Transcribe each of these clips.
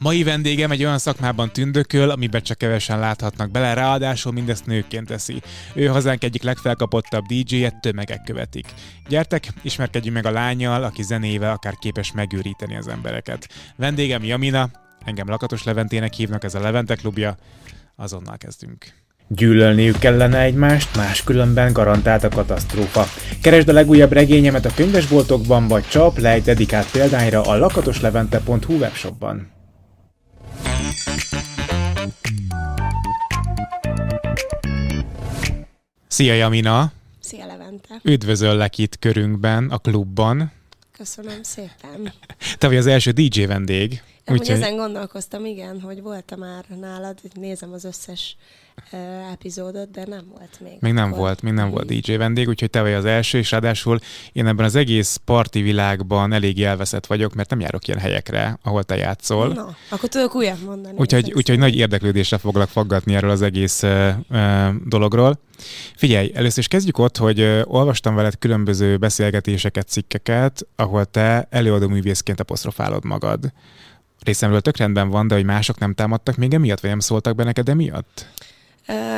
Mai vendégem egy olyan szakmában tündököl, amiben csak kevesen láthatnak bele, ráadásul mindezt nőként teszi. Ő hazánk egyik legfelkapottabb DJ-et tömegek követik. Gyertek, ismerkedjünk meg a lányjal, aki zenével akár képes megőríteni az embereket. Vendégem Jamina, engem Lakatos Leventének hívnak, ez a Levente klubja. Azonnal kezdünk. Gyűlölniük kellene egymást, máskülönben garantált a katasztrófa. Keresd a legújabb regényemet a könyvesboltokban, vagy csap le egy dedikált példányra a lakatoslevente.hu webshopban. Szia Jamina! Szia Levente! Üdvözöllek itt körünkben, a klubban. Köszönöm szépen! Te vagy az első DJ vendég. Úgyhogy ezen gondolkoztam, igen, hogy voltam már nálad, nézem az összes epizódot, de nem volt még. Még nem akkor. volt, még nem volt DJ vendég, úgyhogy te vagy az első, és ráadásul én ebben az egész parti világban elég elveszett vagyok, mert nem járok ilyen helyekre, ahol te játszol. Na, akkor tudok újat mondani. Úgyhogy, úgyhogy nagy érdeklődésre foglak faggatni erről az egész uh, uh, dologról. Figyelj, először is kezdjük ott, hogy uh, olvastam veled különböző beszélgetéseket, cikkeket, ahol te előadó művészként apostrofálod magad. Részemről tök rendben van, de hogy mások nem támadtak még emiatt, vagy nem szóltak be neked emiatt?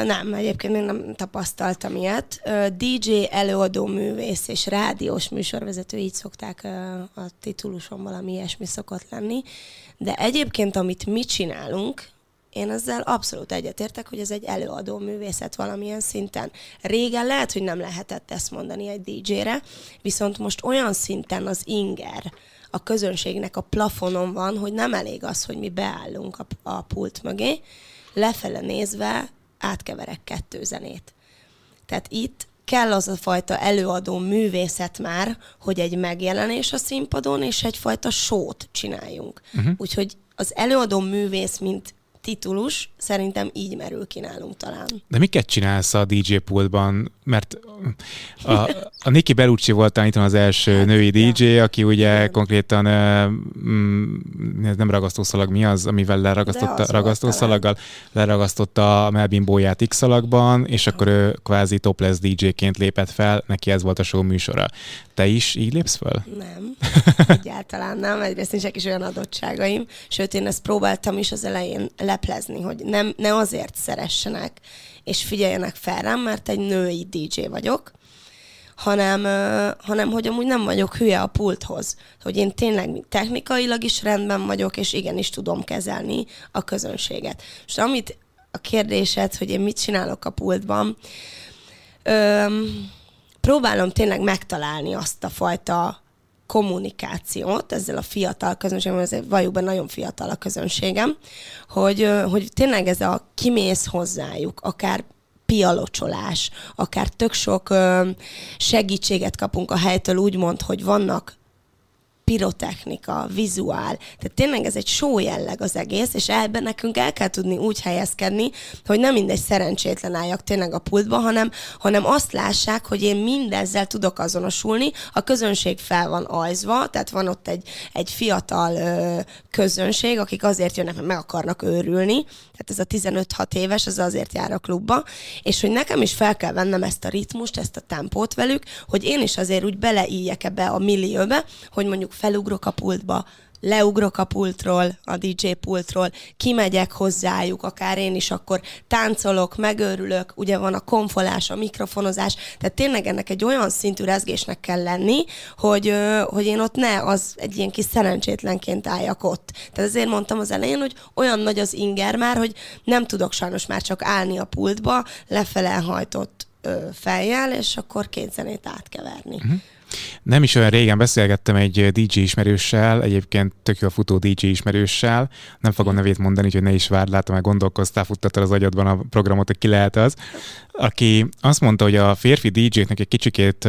Nem, egyébként még nem tapasztaltam ilyet. DJ, előadó művész és rádiós műsorvezető, így szokták a tituluson valami ilyesmi szokott lenni. De egyébként, amit mi csinálunk, én ezzel abszolút egyetértek, hogy ez egy előadó művészet valamilyen szinten. Régen lehet, hogy nem lehetett ezt mondani egy DJ-re, viszont most olyan szinten az inger, a közönségnek a plafonon van, hogy nem elég az, hogy mi beállunk a, a pult mögé, lefele nézve átkeverek kettő zenét. Tehát itt kell az a fajta előadó művészet már, hogy egy megjelenés a színpadon, és egyfajta sót csináljunk. Uh-huh. Úgyhogy az előadó művész, mint titulus szerintem így merül ki nálunk talán. De miket csinálsz a DJ pultban? Mert a, a Niki Belucci volt itt az első hát, női DJ, ja. aki ugye Igen. konkrétan mm, nem ragasztószalag, mi az, amivel leragasztotta, ragasztószalaggal leragasztotta a Melvin Bóját X szalagban, és akkor ő kvázi topless DJ-ként lépett fel, neki ez volt a show műsora. Te is így lépsz fel? Nem, egyáltalán nem. Egyrészt nincs is olyan adottságaim, sőt én ezt próbáltam is az elején leplezni, hogy nem, ne azért szeressenek, és figyeljenek fel rám, mert egy női DJ vagyok, hanem, hanem hogy amúgy nem vagyok hülye a pulthoz. Hogy én tényleg technikailag is rendben vagyok, és igenis tudom kezelni a közönséget. És amit a kérdésed, hogy én mit csinálok a pultban, öm, próbálom tényleg megtalálni azt a fajta kommunikációt ezzel a fiatal közönségem, azért valójában nagyon fiatal a közönségem, hogy, hogy tényleg ez a kimész hozzájuk, akár pialocsolás, akár tök sok segítséget kapunk a helytől, úgymond, hogy vannak pirotechnika, vizuál. Tehát tényleg ez egy show jelleg az egész, és ebben nekünk el kell tudni úgy helyezkedni, hogy nem mindegy szerencsétlen álljak tényleg a pultba, hanem, hanem azt lássák, hogy én mindezzel tudok azonosulni, a közönség fel van ajzva, tehát van ott egy, egy fiatal ö, közönség, akik azért jönnek, mert meg akarnak őrülni, tehát ez a 15-6 éves, az azért jár a klubba, és hogy nekem is fel kell vennem ezt a ritmust, ezt a tempót velük, hogy én is azért úgy beleíjek ebbe a millióbe, hogy mondjuk felugrok a pultba, leugrok a pultról, a DJ pultról, kimegyek hozzájuk, akár én is, akkor táncolok, megőrülök, ugye van a konfolás, a mikrofonozás, tehát tényleg ennek egy olyan szintű rezgésnek kell lenni, hogy, hogy én ott ne az egy ilyen kis szerencsétlenként álljak ott. Tehát ezért mondtam az elején, hogy olyan nagy az inger már, hogy nem tudok sajnos már csak állni a pultba, lefele hajtott fejjel, és akkor két zenét átkeverni. Uh-huh. Nem is olyan régen beszélgettem egy DJ ismerőssel, egyébként tök jó futó DJ ismerőssel, nem fogom nevét mondani, hogy ne is várd, látom, hogy gondolkoztál, futtattál az agyadban a programot, hogy ki lehet az, aki azt mondta, hogy a férfi DJ-knek egy kicsikét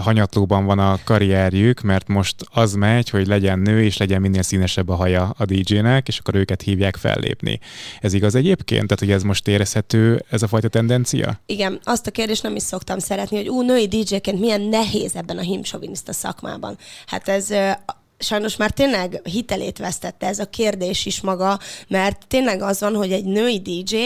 hanyatlóban van a karrierjük, mert most az megy, hogy legyen nő, és legyen minél színesebb a haja a DJ-nek, és akkor őket hívják fellépni. Ez igaz egyébként? Tehát, hogy ez most érezhető, ez a fajta tendencia? Igen, azt a kérdést nem is szoktam szeretni, hogy ú, női DJ-ként milyen nehéz ebben a himsoviniszta szakmában. Hát ez sajnos már tényleg hitelét vesztette ez a kérdés is maga, mert tényleg az van, hogy egy női DJ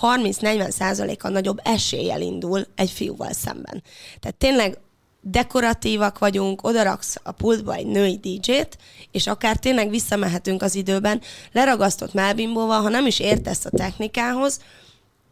30-40 százaléka nagyobb eséllyel indul egy fiúval szemben. Tehát tényleg dekoratívak vagyunk, odaraksz a pultba egy női DJ-t, és akár tényleg visszamehetünk az időben, leragasztott melbimbóval, ha nem is értesz a technikához,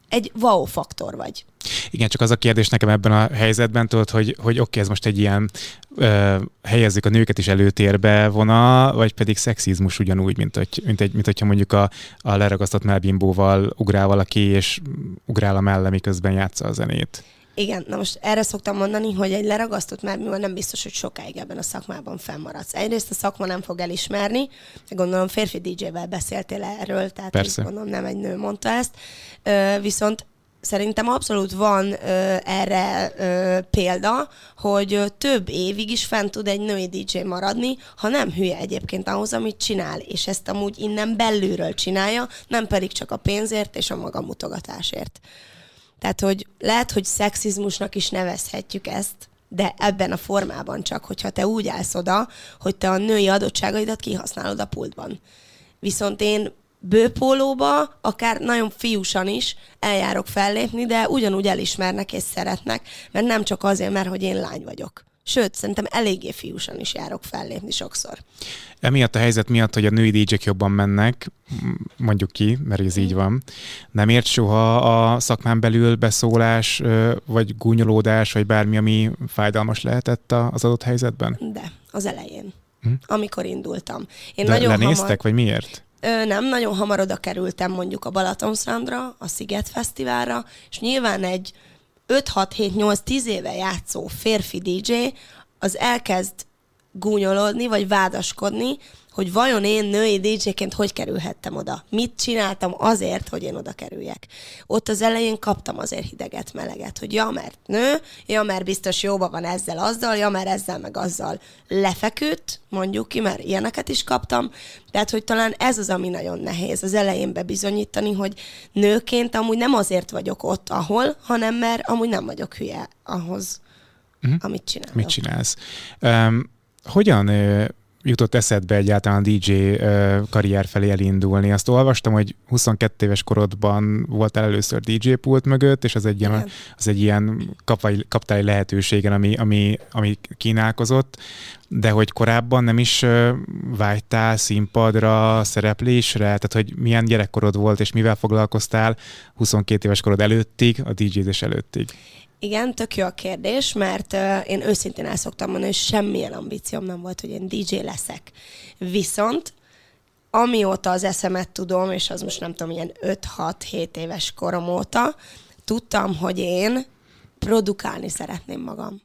egy wow faktor vagy. Igen, csak az a kérdés nekem ebben a helyzetben, tudod, hogy, hogy oké, okay, ez most egy ilyen ö, helyezzük a nőket is előtérbe vona, vagy pedig szexizmus ugyanúgy, mint, hogy, mint, egy, mint hogyha mondjuk a, a leragasztott melbimbóval ugrál valaki, és ugrál a melle, miközben játsza a zenét. Igen, na most erre szoktam mondani, hogy egy leragasztott melbimbó nem biztos, hogy sokáig ebben a szakmában fennmaradsz. Egyrészt a szakma nem fog elismerni, de gondolom férfi DJ-vel beszéltél erről, tehát Persze. gondolom nem egy nő mondta ezt, viszont szerintem abszolút van ö, erre ö, példa, hogy ö, több évig is fent tud egy női DJ maradni, ha nem hülye egyébként ahhoz, amit csinál, és ezt amúgy innen belülről csinálja, nem pedig csak a pénzért és a magamutogatásért. Tehát, hogy lehet, hogy szexizmusnak is nevezhetjük ezt, de ebben a formában csak, hogyha te úgy állsz oda, hogy te a női adottságaidat kihasználod a pultban. Viszont én bőpólóba, akár nagyon fiúsan is eljárok fellépni, de ugyanúgy elismernek és szeretnek, mert nem csak azért, mert hogy én lány vagyok. Sőt, szerintem eléggé fiúsan is járok fellépni sokszor. Emiatt a helyzet miatt, hogy a női dj jobban mennek, mondjuk ki, mert ez így van, nem ért soha a szakmán belül beszólás, vagy gúnyolódás, vagy bármi, ami fájdalmas lehetett az adott helyzetben? De, az elején, hm? amikor indultam. Én De nagyon lenéztek, hamar... vagy miért? Ö, nem, nagyon hamar oda kerültem mondjuk a Balatonszandra, a Sziget Fesztiválra, és nyilván egy 5-6-7-8-10 éve játszó férfi DJ az elkezd gúnyolódni, vagy vádaskodni, hogy vajon én női DJ-ként hogy kerülhettem oda? Mit csináltam azért, hogy én oda kerüljek? Ott az elején kaptam azért hideget, meleget, hogy ja, mert nő, ja, mert biztos jóba van ezzel, azzal, ja, mert ezzel meg azzal lefeküdt, mondjuk ki, mert ilyeneket is kaptam. Tehát, hogy talán ez az, ami nagyon nehéz az elején bebizonyítani, hogy nőként amúgy nem azért vagyok ott, ahol, hanem mert amúgy nem vagyok hülye ahhoz, uh-huh. amit csinálok. Mit csinálsz? Um, hogyan jutott eszedbe egyáltalán DJ karrier felé elindulni? Azt olvastam, hogy 22 éves korodban voltál először DJ pult mögött, és az egy ilyen, az egy ilyen kaptál, kaptál lehetőségen, ami, ami, ami kínálkozott, de hogy korábban nem is vágytál színpadra, szereplésre, tehát hogy milyen gyerekkorod volt, és mivel foglalkoztál 22 éves korod előttig, a DJ-zés előttig? Igen, tök jó a kérdés, mert uh, én őszintén el szoktam mondani, hogy semmilyen ambícióm nem volt, hogy én DJ leszek. Viszont amióta az eszemet tudom, és az most nem tudom, ilyen 5-6-7 éves korom óta, tudtam, hogy én produkálni szeretném magam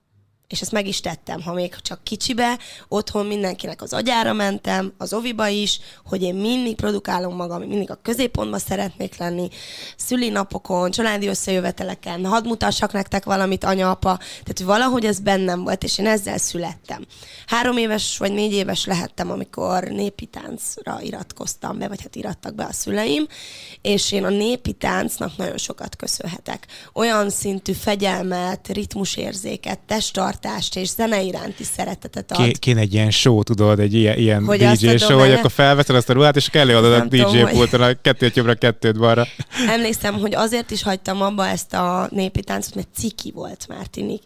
és ezt meg is tettem, ha még csak kicsibe, otthon mindenkinek az agyára mentem, az oviba is, hogy én mindig produkálom magam, mindig a középpontban szeretnék lenni, szülinapokon, családi összejöveteleken, hadd mutassak nektek valamit, anya-apa, tehát valahogy ez bennem volt, és én ezzel születtem. Három éves vagy négy éves lehettem, amikor népi táncra iratkoztam be, vagy hát irattak be a szüleim, és én a népi táncnak nagyon sokat köszönhetek. Olyan szintű fegyelmet, ritmusérzéket, testart, tartást és zene iránti szeretetet ad. Kéne egy ilyen show, tudod, egy ilyen, ilyen hogy DJ show, hogy akkor felveszed azt a ruhát, és előadod a DJ pulton, a kettőt jobbra, kettőt balra. Emlékszem, hogy azért is hagytam abba ezt a népi táncot, mert ciki volt már tini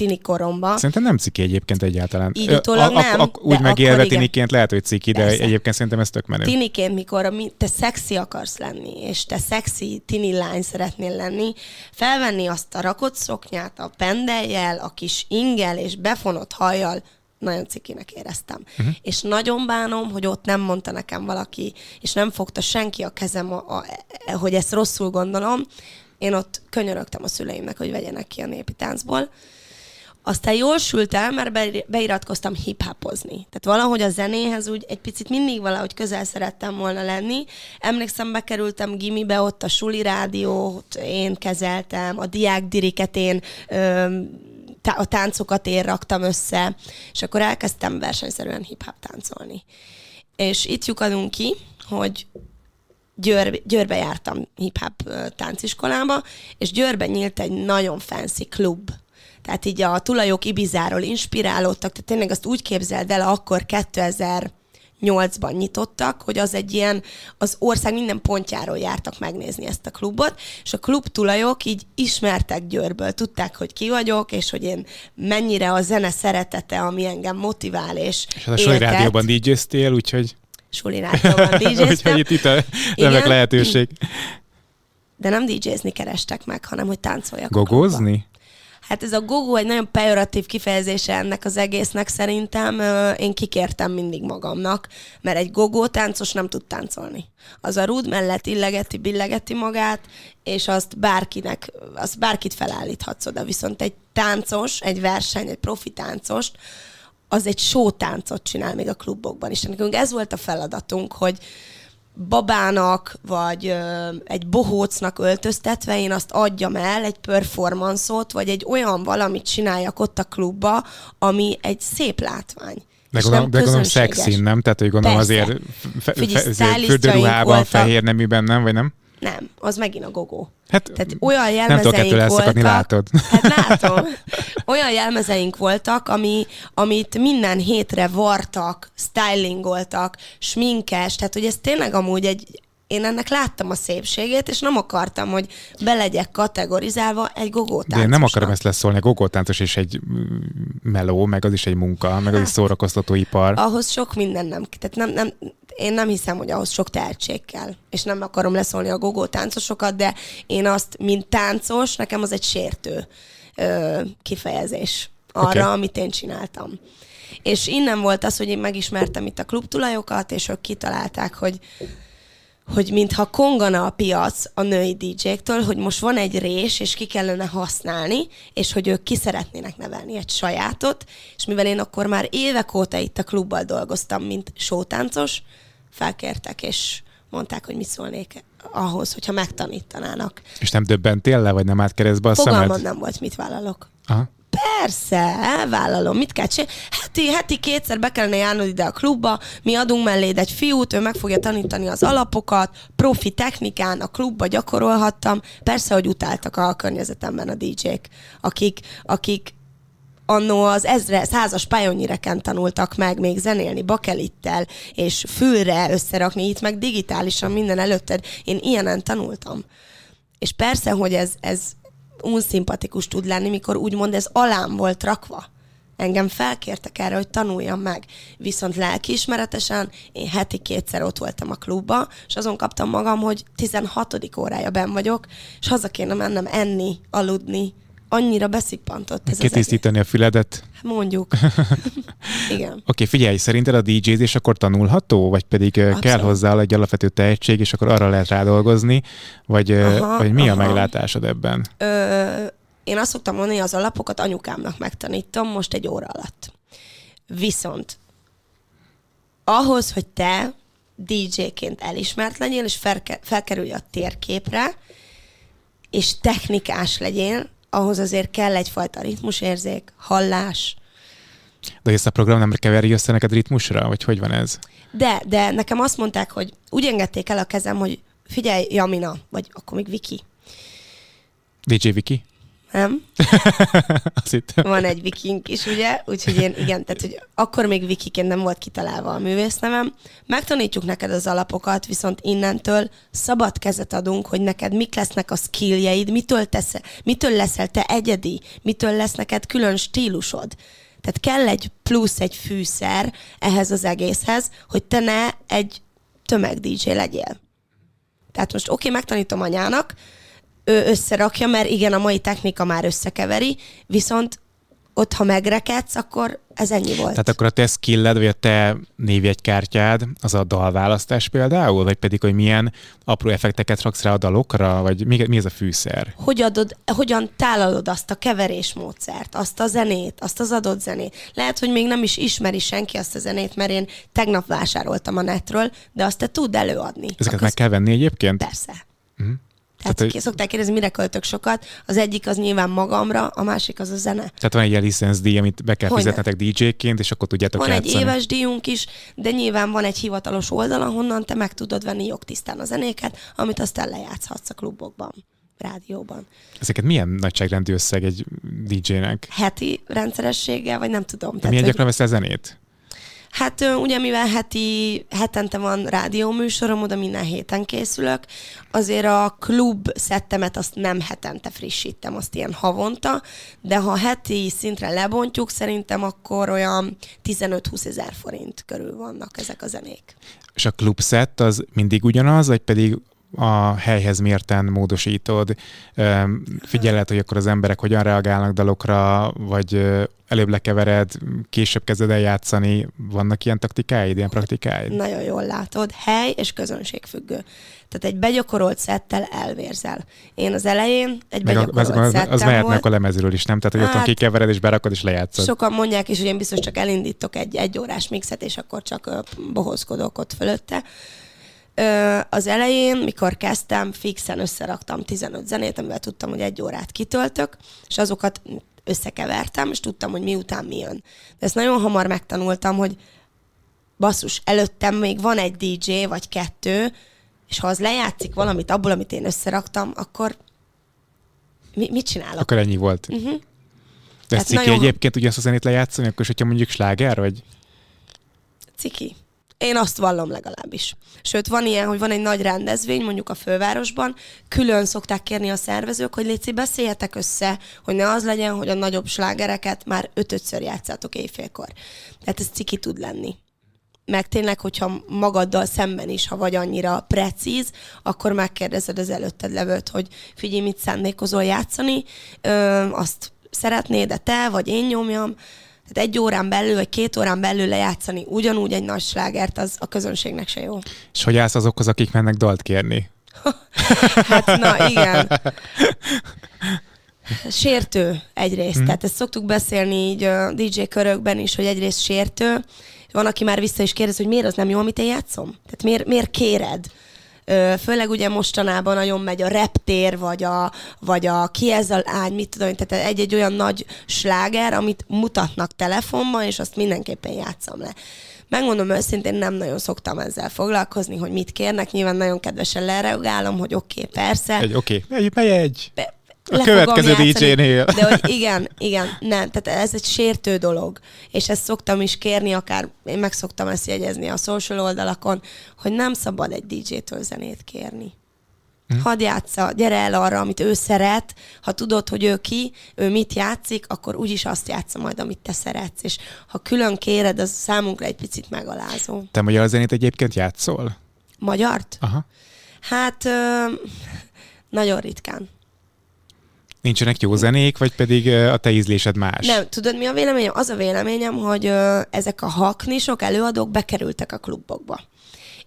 tini koromba. Szerintem nem ciki egyébként egyáltalán. Így utólag nem, a, a, Úgy megélve tiniként lehet, hogy ciki, de Persze. egyébként szerintem ez tök menő. Tiniként, mikor te szexi akarsz lenni, és te szexi tini lány szeretnél lenni, felvenni azt a rakott szoknyát a pendeljel, a kis ingel és befonott hajjal, nagyon cikinek éreztem. Uh-huh. És nagyon bánom, hogy ott nem mondta nekem valaki, és nem fogta senki a kezem, a, a, hogy ezt rosszul gondolom. Én ott könyörögtem a szüleimnek, hogy vegyenek ki a népi táncból aztán jól sült el, mert beiratkoztam hip-hopozni. Tehát valahogy a zenéhez úgy egy picit mindig valahogy közel szerettem volna lenni. Emlékszem, bekerültem gimibe, ott a suli rádiót én kezeltem, a diák diriket én a táncokat én raktam össze, és akkor elkezdtem versenyszerűen hip-hop táncolni. És itt lyukadunk ki, hogy Győr, Győrbe jártam hip-hop tánciskolába, és Győrben nyílt egy nagyon fancy klub, tehát így a tulajok Ibizáról inspirálódtak, tehát tényleg azt úgy képzeld el akkor 2000 2008-ban nyitottak, hogy az egy ilyen, az ország minden pontjáról jártak megnézni ezt a klubot, és a klub tulajok így ismertek Győrből, tudták, hogy ki vagyok, és hogy én mennyire a zene szeretete, ami engem motivál, és És hát a Soli Rádióban DJ-ztél, úgyhogy... Suli Rádióban úgyhogy DJ-ztem, itt, itt a remek lehetőség. de nem DJ-zni kerestek meg, hanem hogy táncoljak. Gogozni? Hát ez a gogó egy nagyon pejoratív kifejezése ennek az egésznek szerintem. Én kikértem mindig magamnak, mert egy gogó táncos nem tud táncolni. Az a rúd mellett illegeti, billegeti magát, és azt bárkinek, azt bárkit felállíthatsz oda. Viszont egy táncos, egy verseny, egy profi táncost, az egy showtáncot csinál még a klubokban is. Nekünk ez volt a feladatunk, hogy babának, vagy ö, egy bohócnak öltöztetve én azt adjam el, egy performanszot, vagy egy olyan valamit csináljak ott a klubba, ami egy szép látvány. De gondolom, de gondolom szexin, nem? Tehát, hogy gondolom Persze. azért fe, fe, azért fürdőruhában, fehér neműben, nem? Vagy nem? Nem, az megint a gogó. Hát Tehát olyan nem jelmezeink elszakadni, voltak. látod. Hát látom. Olyan jelmezeink voltak, ami, amit minden hétre vartak, stylingoltak, sminkes, tehát hogy ez tényleg amúgy egy, én ennek láttam a szépségét, és nem akartam, hogy belegyek kategorizálva egy De én nem gogótáncosnak. akarom ezt leszólni, a gogótáncos is egy mm, meló, meg az is egy munka, meg az is szórakoztató ipar. ahhoz sok minden nem, tehát nem, nem, én nem hiszem, hogy ahhoz sok tehetség kell. És nem akarom leszólni a gogó táncosokat, de én azt, mint táncos, nekem az egy sértő ö, kifejezés arra, okay. amit én csináltam. És innen volt az, hogy én megismertem itt a klubtulajokat, és ők kitalálták, hogy hogy mintha kongana a piac a női DJ-któl, hogy most van egy rés, és ki kellene használni, és hogy ők ki szeretnének nevelni egy sajátot, és mivel én akkor már évek óta itt a klubban dolgoztam, mint sótáncos, felkértek, és mondták, hogy mit szólnék ahhoz, hogyha megtanítanának. És nem döbbentél le, vagy nem állt keresztbe a Fogalmam szemed? nem volt, mit vállalok. Aha. Persze, elvállalom. Mit kell csinálni? Heti, heti kétszer be kellene járnod ide a klubba, mi adunk melléd egy fiút, ő meg fogja tanítani az alapokat, profi technikán, a klubba gyakorolhattam. Persze, hogy utáltak a környezetemben a DJ-k, akik, akik annó az ezre, százas pályonyireken tanultak meg még zenélni bakelittel, és fülre összerakni, itt meg digitálisan minden előtted. Én ilyenen tanultam. És persze, hogy ez, ez unszimpatikus tud lenni, mikor úgymond ez alám volt rakva. Engem felkértek erre, hogy tanuljam meg. Viszont lelkiismeretesen én heti kétszer ott voltam a klubba, és azon kaptam magam, hogy 16. órája ben vagyok, és haza kéne mennem enni, aludni. Annyira beszippantott ez. Kitisztítani a füledet. Mondjuk. Igen. Oké, figyelj, szerinted a DJ-zés akkor tanulható, vagy pedig Abszolút. kell hozzá egy alapvető tehetség, és akkor arra lehet rádolgozni, vagy, aha, vagy mi a aha. meglátásod ebben? Ö, én azt szoktam mondani, az alapokat anyukámnak megtanítom most egy óra alatt. Viszont ahhoz, hogy te DJ-ként elismert legyél, és felke- felkerülj a térképre, és technikás legyél, ahhoz azért kell egyfajta ritmusérzék, hallás. De ezt a program nem keveri össze neked ritmusra, vagy hogy van ez? De, de nekem azt mondták, hogy úgy engedték el a kezem, hogy figyelj, Jamina, vagy akkor még Viki, DJ Viki? Nem? Azt hittem. Van egy vikink is, ugye? Úgyhogy én igen, tehát hogy akkor még vikiként nem volt kitalálva a művésznevem. Megtanítjuk neked az alapokat, viszont innentől szabad kezet adunk, hogy neked mik lesznek a skilljeid, mitől, tesz, mitől leszel te egyedi, mitől lesz neked külön stílusod. Tehát kell egy plusz, egy fűszer ehhez az egészhez, hogy te ne egy tömeg DJ legyél. Tehát most oké, okay, megtanítom anyának, ő összerakja, mert igen, a mai technika már összekeveri, viszont ott, ha megrekedsz, akkor ez ennyi volt. Tehát akkor a te skilled, vagy a te névjegykártyád, az a dalválasztás például, vagy pedig, hogy milyen apró effekteket raksz rá a dalokra, vagy mi, mi ez a fűszer? hogy adod, hogyan tálalod azt a keverésmódszert, azt a zenét, azt az adott zenét. Lehet, hogy még nem is ismeri senki azt a zenét, mert én tegnap vásároltam a netről, de azt te tud előadni. Ezeket A meg kell venni egyébként? Persze. Tehát, Tehát, Tehát szokták kérdezni, mire költök sokat. Az egyik az nyilván magamra, a másik az a zene. Tehát van egy ilyen licenszdíj, amit be kell Hogyne. fizetnetek DJ-ként, és akkor tudjátok Van egy játszani. éves díjunk is, de nyilván van egy hivatalos oldal, ahonnan te meg tudod venni jogtisztán a zenéket, amit aztán lejátszhatsz a klubokban, rádióban. Ezeket milyen nagyságrendű összeg egy DJ-nek? Heti rendszerességgel, vagy nem tudom. De milyen hogy- gyakran veszel zenét? Hát ugye mivel heti, hetente van rádióműsorom, oda minden héten készülök, azért a klub szettemet azt nem hetente frissítem, azt ilyen havonta, de ha heti szintre lebontjuk, szerintem akkor olyan 15-20 ezer forint körül vannak ezek a zenék. És a klubszett az mindig ugyanaz, vagy pedig a helyhez mérten módosítod, figyeled, hogy akkor az emberek hogyan reagálnak dalokra, vagy előbb lekevered, később kezded el játszani. Vannak ilyen taktikáid, ilyen praktikáid? Nagyon jól látod. Hely és közönség függő. Tehát egy begyakorolt szettel elvérzel. Én az elején egy Meg begyakorolt az, az, az mehetnek a lemezről is, nem? Tehát, hogy hát, otthon kikevered és berakod és lejátszod. Sokan mondják is, hogy én biztos csak elindítok egy egy órás mixet, és akkor csak bohózkodok ott fölötte az elején, mikor kezdtem, fixen összeraktam 15 zenét, amivel tudtam, hogy egy órát kitöltök, és azokat összekevertem, és tudtam, hogy miután mi jön. De ezt nagyon hamar megtanultam, hogy basszus, előttem még van egy DJ, vagy kettő, és ha az lejátszik valamit abból, amit én összeraktam, akkor mi, mit csinálok? Akkor ennyi volt. Uh-huh. De ez ciki nagyon... egyébként ugyanazt a zenét lejátszani, akkor hogyha mondjuk sláger, vagy? Ciki. Én azt vallom legalábbis. Sőt, van ilyen, hogy van egy nagy rendezvény, mondjuk a fővárosban, külön szokták kérni a szervezők, hogy létszik, beszéljetek össze, hogy ne az legyen, hogy a nagyobb slágereket már ötötször játszátok éjfélkor. Tehát ez ciki tud lenni meg tényleg, hogyha magaddal szemben is, ha vagy annyira precíz, akkor megkérdezed az előtted levőt, hogy figyelj, mit szándékozol játszani, ö, azt szeretnéd, de te, vagy én nyomjam, tehát egy órán belül, vagy két órán belül lejátszani ugyanúgy egy nagy slágert, az a közönségnek se jó. És hogy állsz azokhoz, akik mennek dalt kérni? hát na, igen. Sértő egyrészt. Hmm. Tehát ezt szoktuk beszélni így DJ körökben is, hogy egyrészt sértő. Van, aki már vissza is kérdez, hogy miért az nem jó, amit én játszom? Tehát miért, miért kéred? Főleg ugye mostanában nagyon megy a reptér, vagy a, vagy a ki ez a lány, mit tudom, tehát egy-egy olyan nagy sláger, amit mutatnak telefonban, és azt mindenképpen játszom le. Megmondom őszintén, nem nagyon szoktam ezzel foglalkozni, hogy mit kérnek. Nyilván nagyon kedvesen lereagálom, hogy oké, okay, persze. Egy oké, okay. megy egy. Be, a következő DJ-nél. De hogy igen, igen, nem, tehát ez egy sértő dolog. És ezt szoktam is kérni, akár én meg szoktam ezt jegyezni a social oldalakon, hogy nem szabad egy DJ-től zenét kérni. Hm. Hadd játsza, gyere el arra, amit ő szeret. Ha tudod, hogy ő ki, ő mit játszik, akkor úgyis azt játsza majd, amit te szeretsz. És ha külön kéred, az számunkra egy picit megalázó. Te magyar zenét egyébként játszol? Magyart? Aha. Hát ö, nagyon ritkán. Nincsenek jó zenék, vagy pedig a te ízlésed más? Nem, tudod mi a véleményem? Az a véleményem, hogy ö, ezek a haknisok, előadók bekerültek a klubokba.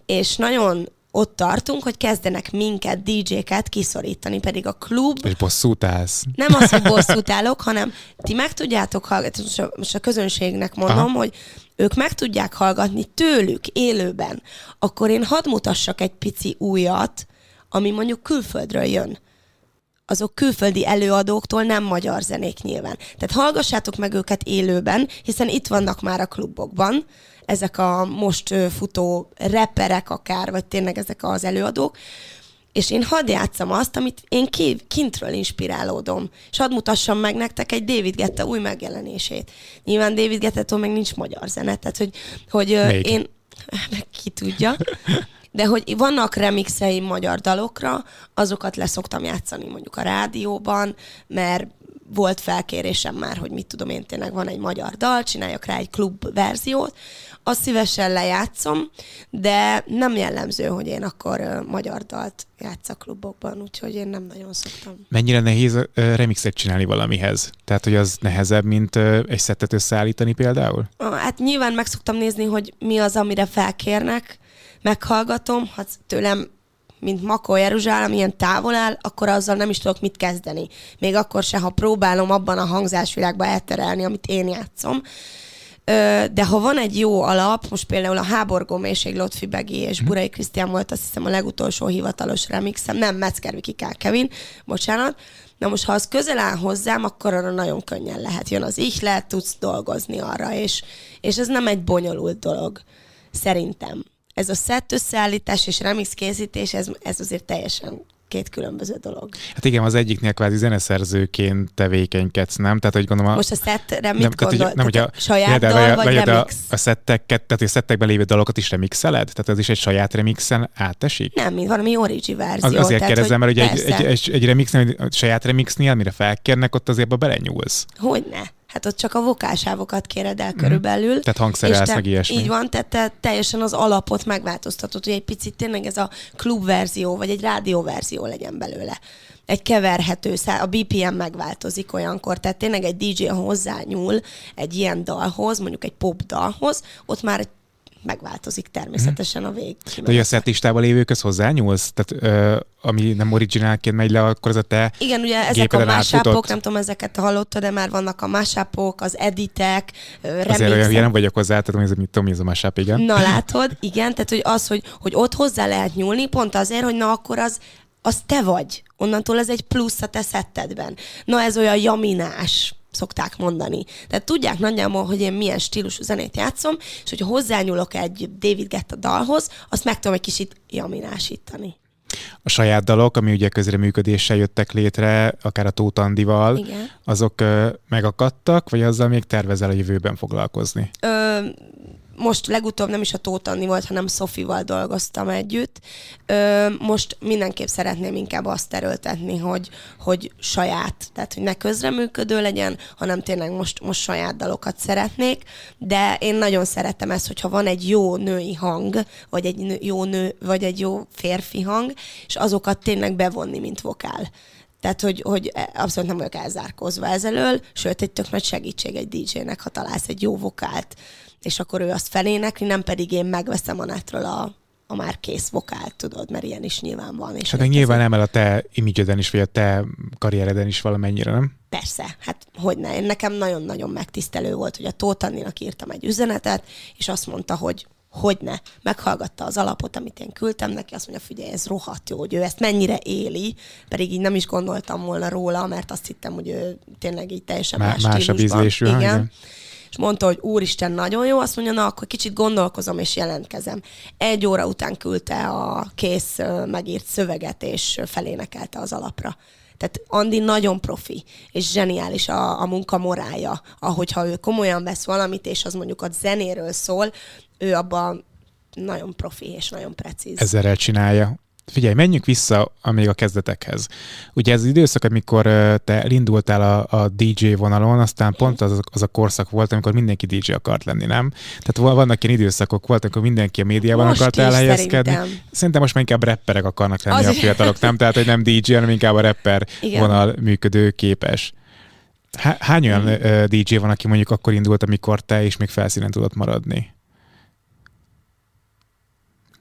És nagyon ott tartunk, hogy kezdenek minket, DJ-ket kiszorítani, pedig a klub... És bosszút állsz. Nem az, hogy bosszút állok, hanem ti meg tudjátok hallgatni, most a, most a közönségnek mondom, Aha. hogy ők meg tudják hallgatni tőlük élőben, akkor én hadd mutassak egy pici újat, ami mondjuk külföldről jön azok külföldi előadóktól, nem magyar zenék nyilván. Tehát hallgassátok meg őket élőben, hiszen itt vannak már a klubokban, ezek a most futó reperek akár, vagy tényleg ezek az előadók, és én hadd játszam azt, amit én kintről inspirálódom, és hadd mutassam meg nektek egy David Getta új megjelenését. Nyilván David Gettától meg nincs magyar zene, tehát hogy, hogy én, ki tudja, de hogy vannak remixeim magyar dalokra, azokat leszoktam játszani mondjuk a rádióban, mert volt felkérésem már, hogy mit tudom én, tényleg van egy magyar dal, csináljak rá egy klub verziót, azt szívesen lejátszom, de nem jellemző, hogy én akkor uh, magyar dalt játszak klubokban, úgyhogy én nem nagyon szoktam. Mennyire nehéz uh, remixet csinálni valamihez? Tehát, hogy az nehezebb, mint uh, egy szettet összeállítani például? Hát nyilván meg szoktam nézni, hogy mi az, amire felkérnek, meghallgatom, ha tőlem mint Makó Jeruzsálem ilyen távol áll, akkor azzal nem is tudok mit kezdeni. Még akkor se, ha próbálom abban a hangzásvilágba elterelni, amit én játszom. De ha van egy jó alap, most például a Háborgó Mélység Lotfi Begi és mhm. Burai Krisztián volt azt hiszem a legutolsó hivatalos remixem, nem Metzger Viki Kevin, bocsánat, Na most, ha az közel áll hozzám, akkor arra nagyon könnyen lehet. Jön az ihlet, tudsz dolgozni arra, és, és ez nem egy bonyolult dolog, szerintem ez a set összeállítás és remix készítés, ez, ez azért teljesen két különböző dolog. Hát igen, az egyiknél kvázi zeneszerzőként tevékenykedsz, nem? Tehát, hogy gondolom... A... Most a szettre mit nem, gondol? Tehát, nem, hogy a, saját de, dal, vagy, vagy remix? A, a szetteket, tehát a szettekben lévő dalokat is remixeled? Tehát az is egy saját remixen átesik? Nem, mint valami origi verzió. Az, azért tehát, kérdezem, mert ugye egy, egy, egy, egy, remixnél, saját remixnél, mire felkérnek, ott azért belenyúlsz. Hogyne hát ott csak a vokálsávokat kéred el mm. körülbelül. Tehát hangszerelsz, meg ilyesmi. Így van, tehát te teljesen az alapot megváltoztatod, hogy egy picit tényleg ez a klubverzió, vagy egy rádióverzió legyen belőle. Egy keverhető, a BPM megváltozik olyankor, tehát tényleg egy DJ hozzányúl egy ilyen dalhoz, mondjuk egy pop dalhoz, ott már egy megváltozik természetesen a vég. De a szetlistában lévőköz hozzányúlsz? Tehát ö, ami nem originálként megy le, akkor az a te Igen, ugye ezek a másápok, nem tudom, ezeket hallottad, de már vannak a másápok, az editek, remixek. Azért olyan nem vagyok hozzá, tehát hogy mit tudom, ez a másáp, igen. Na látod, igen, tehát hogy az, hogy, hogy ott hozzá lehet nyúlni, pont azért, hogy na akkor az, az te vagy. Onnantól ez egy plusz a te szettedben. Na ez olyan jaminás szokták mondani. Tehát tudják nagyjából, hogy én milyen stílusú zenét játszom, és hogyha hozzányúlok egy David Getta dalhoz, azt meg tudom egy kicsit jaminásítani. A saját dalok, ami ugye közreműködéssel jöttek létre, akár a Tóth Andival, Igen. azok ö, megakadtak, vagy azzal még tervezel a jövőben foglalkozni? Ö, most legutóbb nem is a Tóth volt, hanem Szofival dolgoztam együtt. Ö, most mindenképp szeretném inkább azt erőltetni, hogy, hogy saját, tehát hogy ne közreműködő legyen, hanem tényleg most, most saját dalokat szeretnék, de én nagyon szeretem ezt, hogyha van egy jó női hang, vagy egy nő, jó nő, vagy egy jó férfi hang, és azokat tényleg bevonni, mint vokál. Tehát, hogy, hogy abszolút nem vagyok elzárkózva ezelől, sőt, egy tök nagy segítség egy DJ-nek, ha találsz egy jó vokált, és akkor ő azt felénekli, nem pedig én megveszem a netről a, a már kész vokált, tudod, mert ilyen is nyilván van. És hát de nyilván emel a te imidzseden is, vagy a te karriereden is valamennyire, nem? Persze, hát hogy ne. Én nekem nagyon-nagyon megtisztelő volt, hogy a Tóth Anninak írtam egy üzenetet, és azt mondta, hogy hogy ne. Meghallgatta az alapot, amit én küldtem neki, azt mondja, figyelj, ez rohadt jó, hogy ő ezt mennyire éli, pedig így nem is gondoltam volna róla, mert azt hittem, hogy ő tényleg így teljesen Má- más, más a ízlésű, igen. igen és mondta, hogy úristen, nagyon jó, azt mondja, na, akkor kicsit gondolkozom és jelentkezem. Egy óra után küldte a kész megírt szöveget, és felénekelte az alapra. Tehát Andi nagyon profi, és zseniális a, a munka morálja, ahogyha ő komolyan vesz valamit, és az mondjuk a zenéről szól, ő abban nagyon profi és nagyon precíz. Ezzel csinálja. Figyelj, menjünk vissza még a kezdetekhez. Ugye ez az időszak, amikor te elindultál a, a DJ vonalon, aztán pont az, az a korszak volt, amikor mindenki DJ akart lenni, nem? Tehát vannak ilyen időszakok volt, amikor mindenki a médiában most akart elhelyezkedni. Szerintem. szerintem most már inkább rapperek akarnak lenni az a fiatalok, nem? Tehát, hogy nem DJ, hanem inkább a rapper Igen. vonal működő képes. Hány olyan mm. DJ van, aki mondjuk akkor indult, amikor te is még felszínen tudott maradni?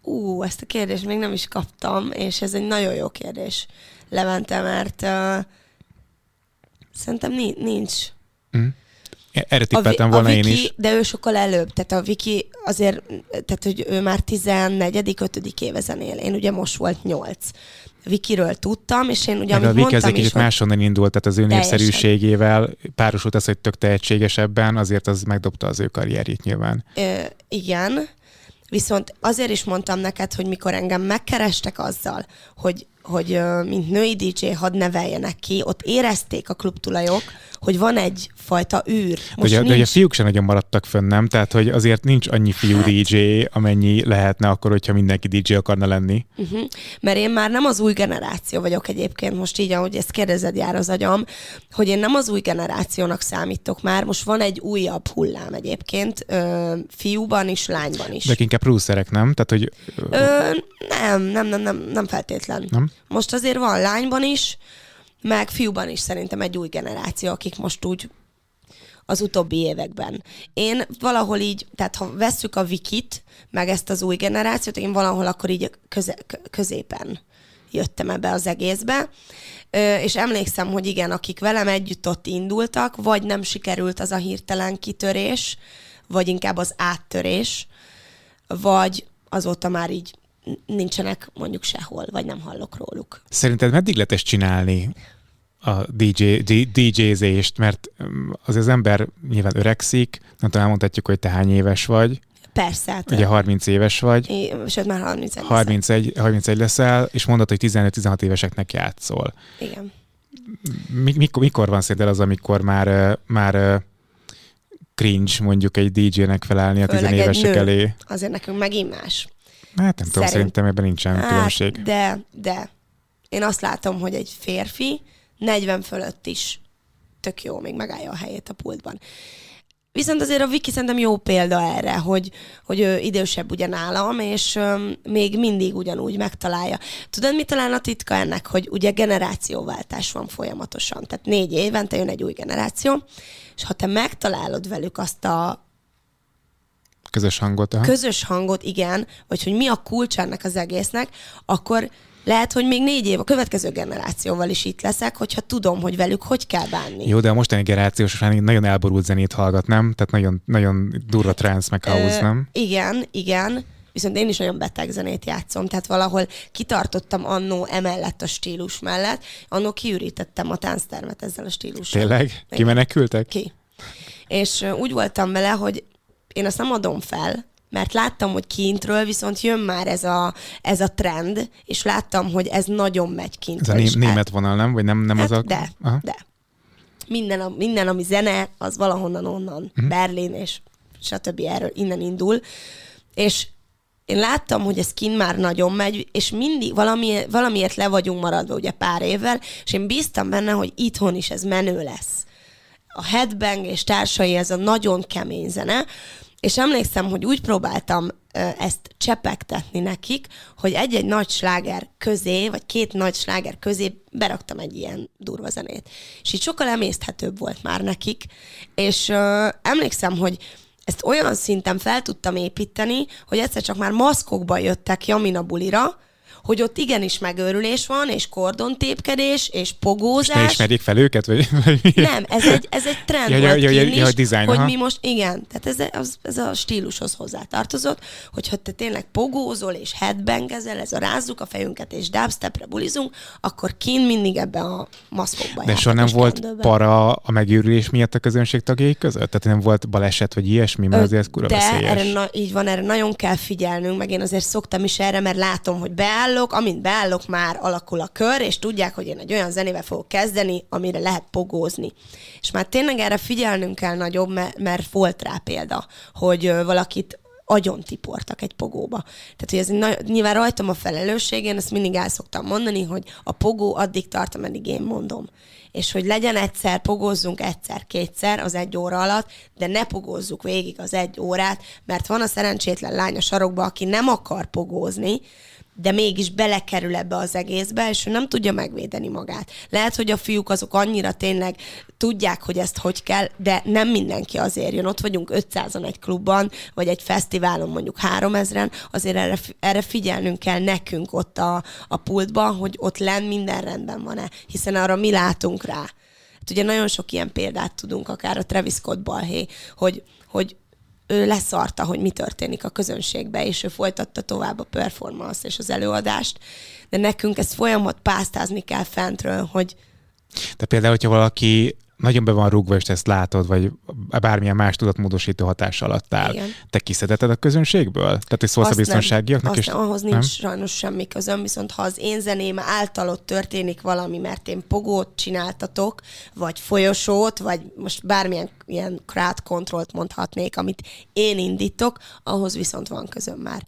Ú, ezt a kérdést még nem is kaptam, és ez egy nagyon jó kérdés, Levente, mert uh, szerintem nincs. Mm. Erre tippeltem volna Viki, én is. De ő sokkal előbb, tehát a Viki azért, tehát hogy ő már 14 5 éve zenél, én ugye most volt 8. Vikiről tudtam, és én ugye, amit a Viki az egy kicsit máshonnan indult, tehát az ő népszerűségével párosult az, hogy tök tehetségesebben, azért az megdobta az ő karrierjét nyilván. Ö, igen, Viszont azért is mondtam neked, hogy mikor engem megkerestek azzal, hogy hogy mint női DJ hadd neveljenek ki, ott érezték a klubtulajok, hogy van egy fajta űr. Most de, nincs... de a fiúk sem nagyon maradtak fönn, nem? Tehát, hogy azért nincs annyi fiú hát... DJ, amennyi lehetne akkor, hogyha mindenki DJ akarna lenni. Uh-huh. Mert én már nem az új generáció vagyok egyébként, most így, ahogy ezt kérdezed, jár az agyam, hogy én nem az új generációnak számítok már, most van egy újabb hullám egyébként, ö, fiúban is, lányban is. De inkább producerek, nem? Tehát, hogy... Ö, nem, nem, nem, nem, nem feltétlen. Nem? Most azért van lányban is, meg fiúban is szerintem egy új generáció, akik most úgy az utóbbi években. Én valahol így, tehát ha vesszük a Wikit, meg ezt az új generációt, én valahol akkor így köze, középen jöttem ebbe az egészbe, és emlékszem, hogy igen, akik velem együtt ott indultak, vagy nem sikerült az a hirtelen kitörés, vagy inkább az áttörés, vagy azóta már így nincsenek mondjuk sehol, vagy nem hallok róluk. Szerinted meddig lehet ezt csinálni? a DJ, DJ-zést, mert um, az az ember nyilván öregszik, nem tudom, elmondhatjuk, hogy te hány éves vagy. Persze. Hát Ugye 30 éves vagy. É, sőt, már 31. 31, 31 leszel, és mondod, hogy 15-16 éveseknek játszol. Igen. Mikor, mikor van szerinted az, amikor már, már cringe mondjuk egy DJ-nek felállni a tizenévesek elé? Azért nekünk megint más. Hát nem tudom, szerintem ebben nincsen hát, különbség. De, de. Én azt látom, hogy egy férfi 40 fölött is tök jó, még megállja a helyét a pultban. Viszont azért a Viki szerintem jó példa erre, hogy, hogy ő idősebb ugye nálam, és um, még mindig ugyanúgy megtalálja. Tudod, mi talán a titka ennek, hogy ugye generációváltás van folyamatosan. Tehát négy évente jön egy új generáció, és ha te megtalálod velük azt a közös hangot, aha. közös hangot, igen, vagy hogy mi a kulcs ennek az egésznek, akkor lehet, hogy még négy év a következő generációval is itt leszek, hogyha tudom, hogy velük hogy kell bánni. Jó, de a mostani generáció során nagyon elborult zenét hallgat, nem? Tehát nagyon, nagyon durva trance meg house, nem? Igen, igen. Viszont én is olyan beteg zenét játszom, tehát valahol kitartottam annó emellett a stílus mellett, annó kiürítettem a tánctermet ezzel a stílussal. Tényleg? Kimenekültek? Ki. És úgy voltam vele, hogy én azt nem adom fel, mert láttam, hogy kintről viszont jön már ez a, ez a trend, és láttam, hogy ez nagyon megy kintről. Ez a né- német vonal, nem? Vagy nem, nem hát az a... De, Aha. de. Minden, a, minden, ami zene, az valahonnan onnan, uh-huh. Berlin és stb. erről innen indul. És én láttam, hogy ez kint már nagyon megy, és mindig valami, valamiért le vagyunk maradva ugye pár évvel, és én bíztam benne, hogy itthon is ez menő lesz. A headbang és társai, ez a nagyon kemény zene, és emlékszem, hogy úgy próbáltam ezt csepegtetni nekik, hogy egy-egy nagy sláger közé, vagy két nagy sláger közé beraktam egy ilyen durva zenét. És így sokkal emészthetőbb volt már nekik, és uh, emlékszem, hogy ezt olyan szinten fel tudtam építeni, hogy egyszer csak már maszkokba jöttek Jamina bulira, hogy ott igenis megőrülés van, és kordontépkedés, és pogózás. És ne ismerjék fel őket? Vagy, vagy mi? Nem, ez egy, ez egy trend ja, volt ja, ja, ja, ja, design, hogy aha. mi most, igen, tehát ez, az, ez a stílushoz hozzátartozott, hogyha te tényleg pogózol és headbangezel, ez a rázzuk a fejünket és dubstepre bulizunk, akkor kint mindig ebbe a maszkokba De soha nem volt kendőben. para a megőrülés miatt a közönség tagjai között? Tehát nem volt baleset vagy ilyesmi, mert azért kura De erre na, így van, erre nagyon kell figyelnünk, meg én azért szoktam is erre, mert látom, hogy beáll beállok, amint beállok, már alakul a kör, és tudják, hogy én egy olyan zenével fogok kezdeni, amire lehet pogózni. És már tényleg erre figyelnünk kell nagyobb, mert, volt rá példa, hogy valakit agyon tiportak egy pogóba. Tehát, hogy ez nagy, nyilván rajtam a felelősség, én ezt mindig el szoktam mondani, hogy a pogó addig tart, ameddig én mondom. És hogy legyen egyszer, pogózzunk egyszer, kétszer az egy óra alatt, de ne pogózzuk végig az egy órát, mert van a szerencsétlen lány a sarokba, aki nem akar pogózni, de mégis belekerül ebbe az egészbe, és ő nem tudja megvédeni magát. Lehet, hogy a fiúk azok annyira tényleg tudják, hogy ezt hogy kell, de nem mindenki azért jön. Ott vagyunk 500-an egy klubban, vagy egy fesztiválon mondjuk 3000-en, azért erre, erre figyelnünk kell nekünk ott a, a pultban, hogy ott lenn minden rendben van-e, hiszen arra mi látunk rá. Hát ugye nagyon sok ilyen példát tudunk, akár a Travis Scott balhé, hogy, hogy ő leszarta, hogy mi történik a közönségbe, és ő folytatta tovább a performance és az előadást, de nekünk ezt folyamat pásztázni kell fentről, hogy de például, hogyha valaki nagyon be van rúgva, és ezt látod, vagy bármilyen más tudatmódosító hatás alatt áll. Igen. Te kiszedeted a közönségből? Tehát, hogy szólsz azt a biztonságiaknak? Nem, és... ahhoz nincs nem? sajnos semmi közöm, viszont ha az én zeném által ott történik valami, mert én pogót csináltatok, vagy folyosót, vagy most bármilyen ilyen crowd controlt mondhatnék, amit én indítok, ahhoz viszont van közöm már.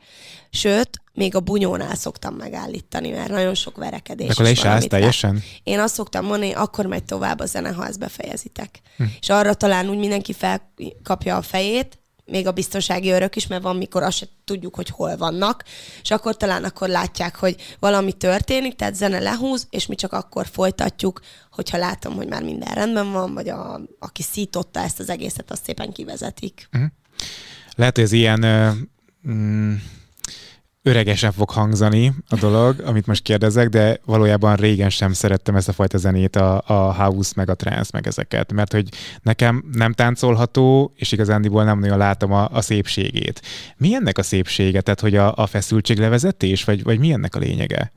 Sőt, még a bunyónál szoktam megállítani, mert nagyon sok verekedés Akkor le is állsz teljesen? Én azt szoktam mondani, akkor megy tovább a zene, ha ezt befejezitek. Hm. És arra talán úgy mindenki felkapja a fejét, még a biztonsági örök is, mert van, mikor azt se tudjuk, hogy hol vannak, és akkor talán akkor látják, hogy valami történik, tehát zene lehúz, és mi csak akkor folytatjuk, hogyha látom, hogy már minden rendben van, vagy a, aki szította ezt az egészet, azt szépen kivezetik. Uh-huh. Lehet, hogy ez ilyen uh, mm, öregesen fog hangzani a dolog, amit most kérdezek, de valójában régen sem szerettem ezt a fajta zenét, a, a house, meg a trance, meg ezeket, mert hogy nekem nem táncolható, és igazándiból nem nagyon látom a, a szépségét. Mi ennek a szépsége? Tehát, hogy a, a feszültséglevezetés, vagy, vagy mi ennek a lényege?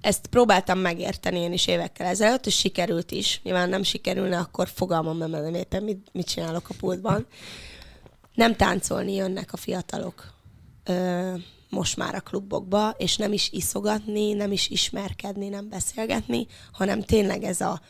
Ezt próbáltam megérteni én is évekkel ezelőtt, és sikerült is. Nyilván nem sikerülne, akkor fogalmam nem lenne éppen, mit, mit csinálok a pultban Nem táncolni jönnek a fiatalok most már a klubokba, és nem is iszogatni, nem is ismerkedni, nem beszélgetni, hanem tényleg ez a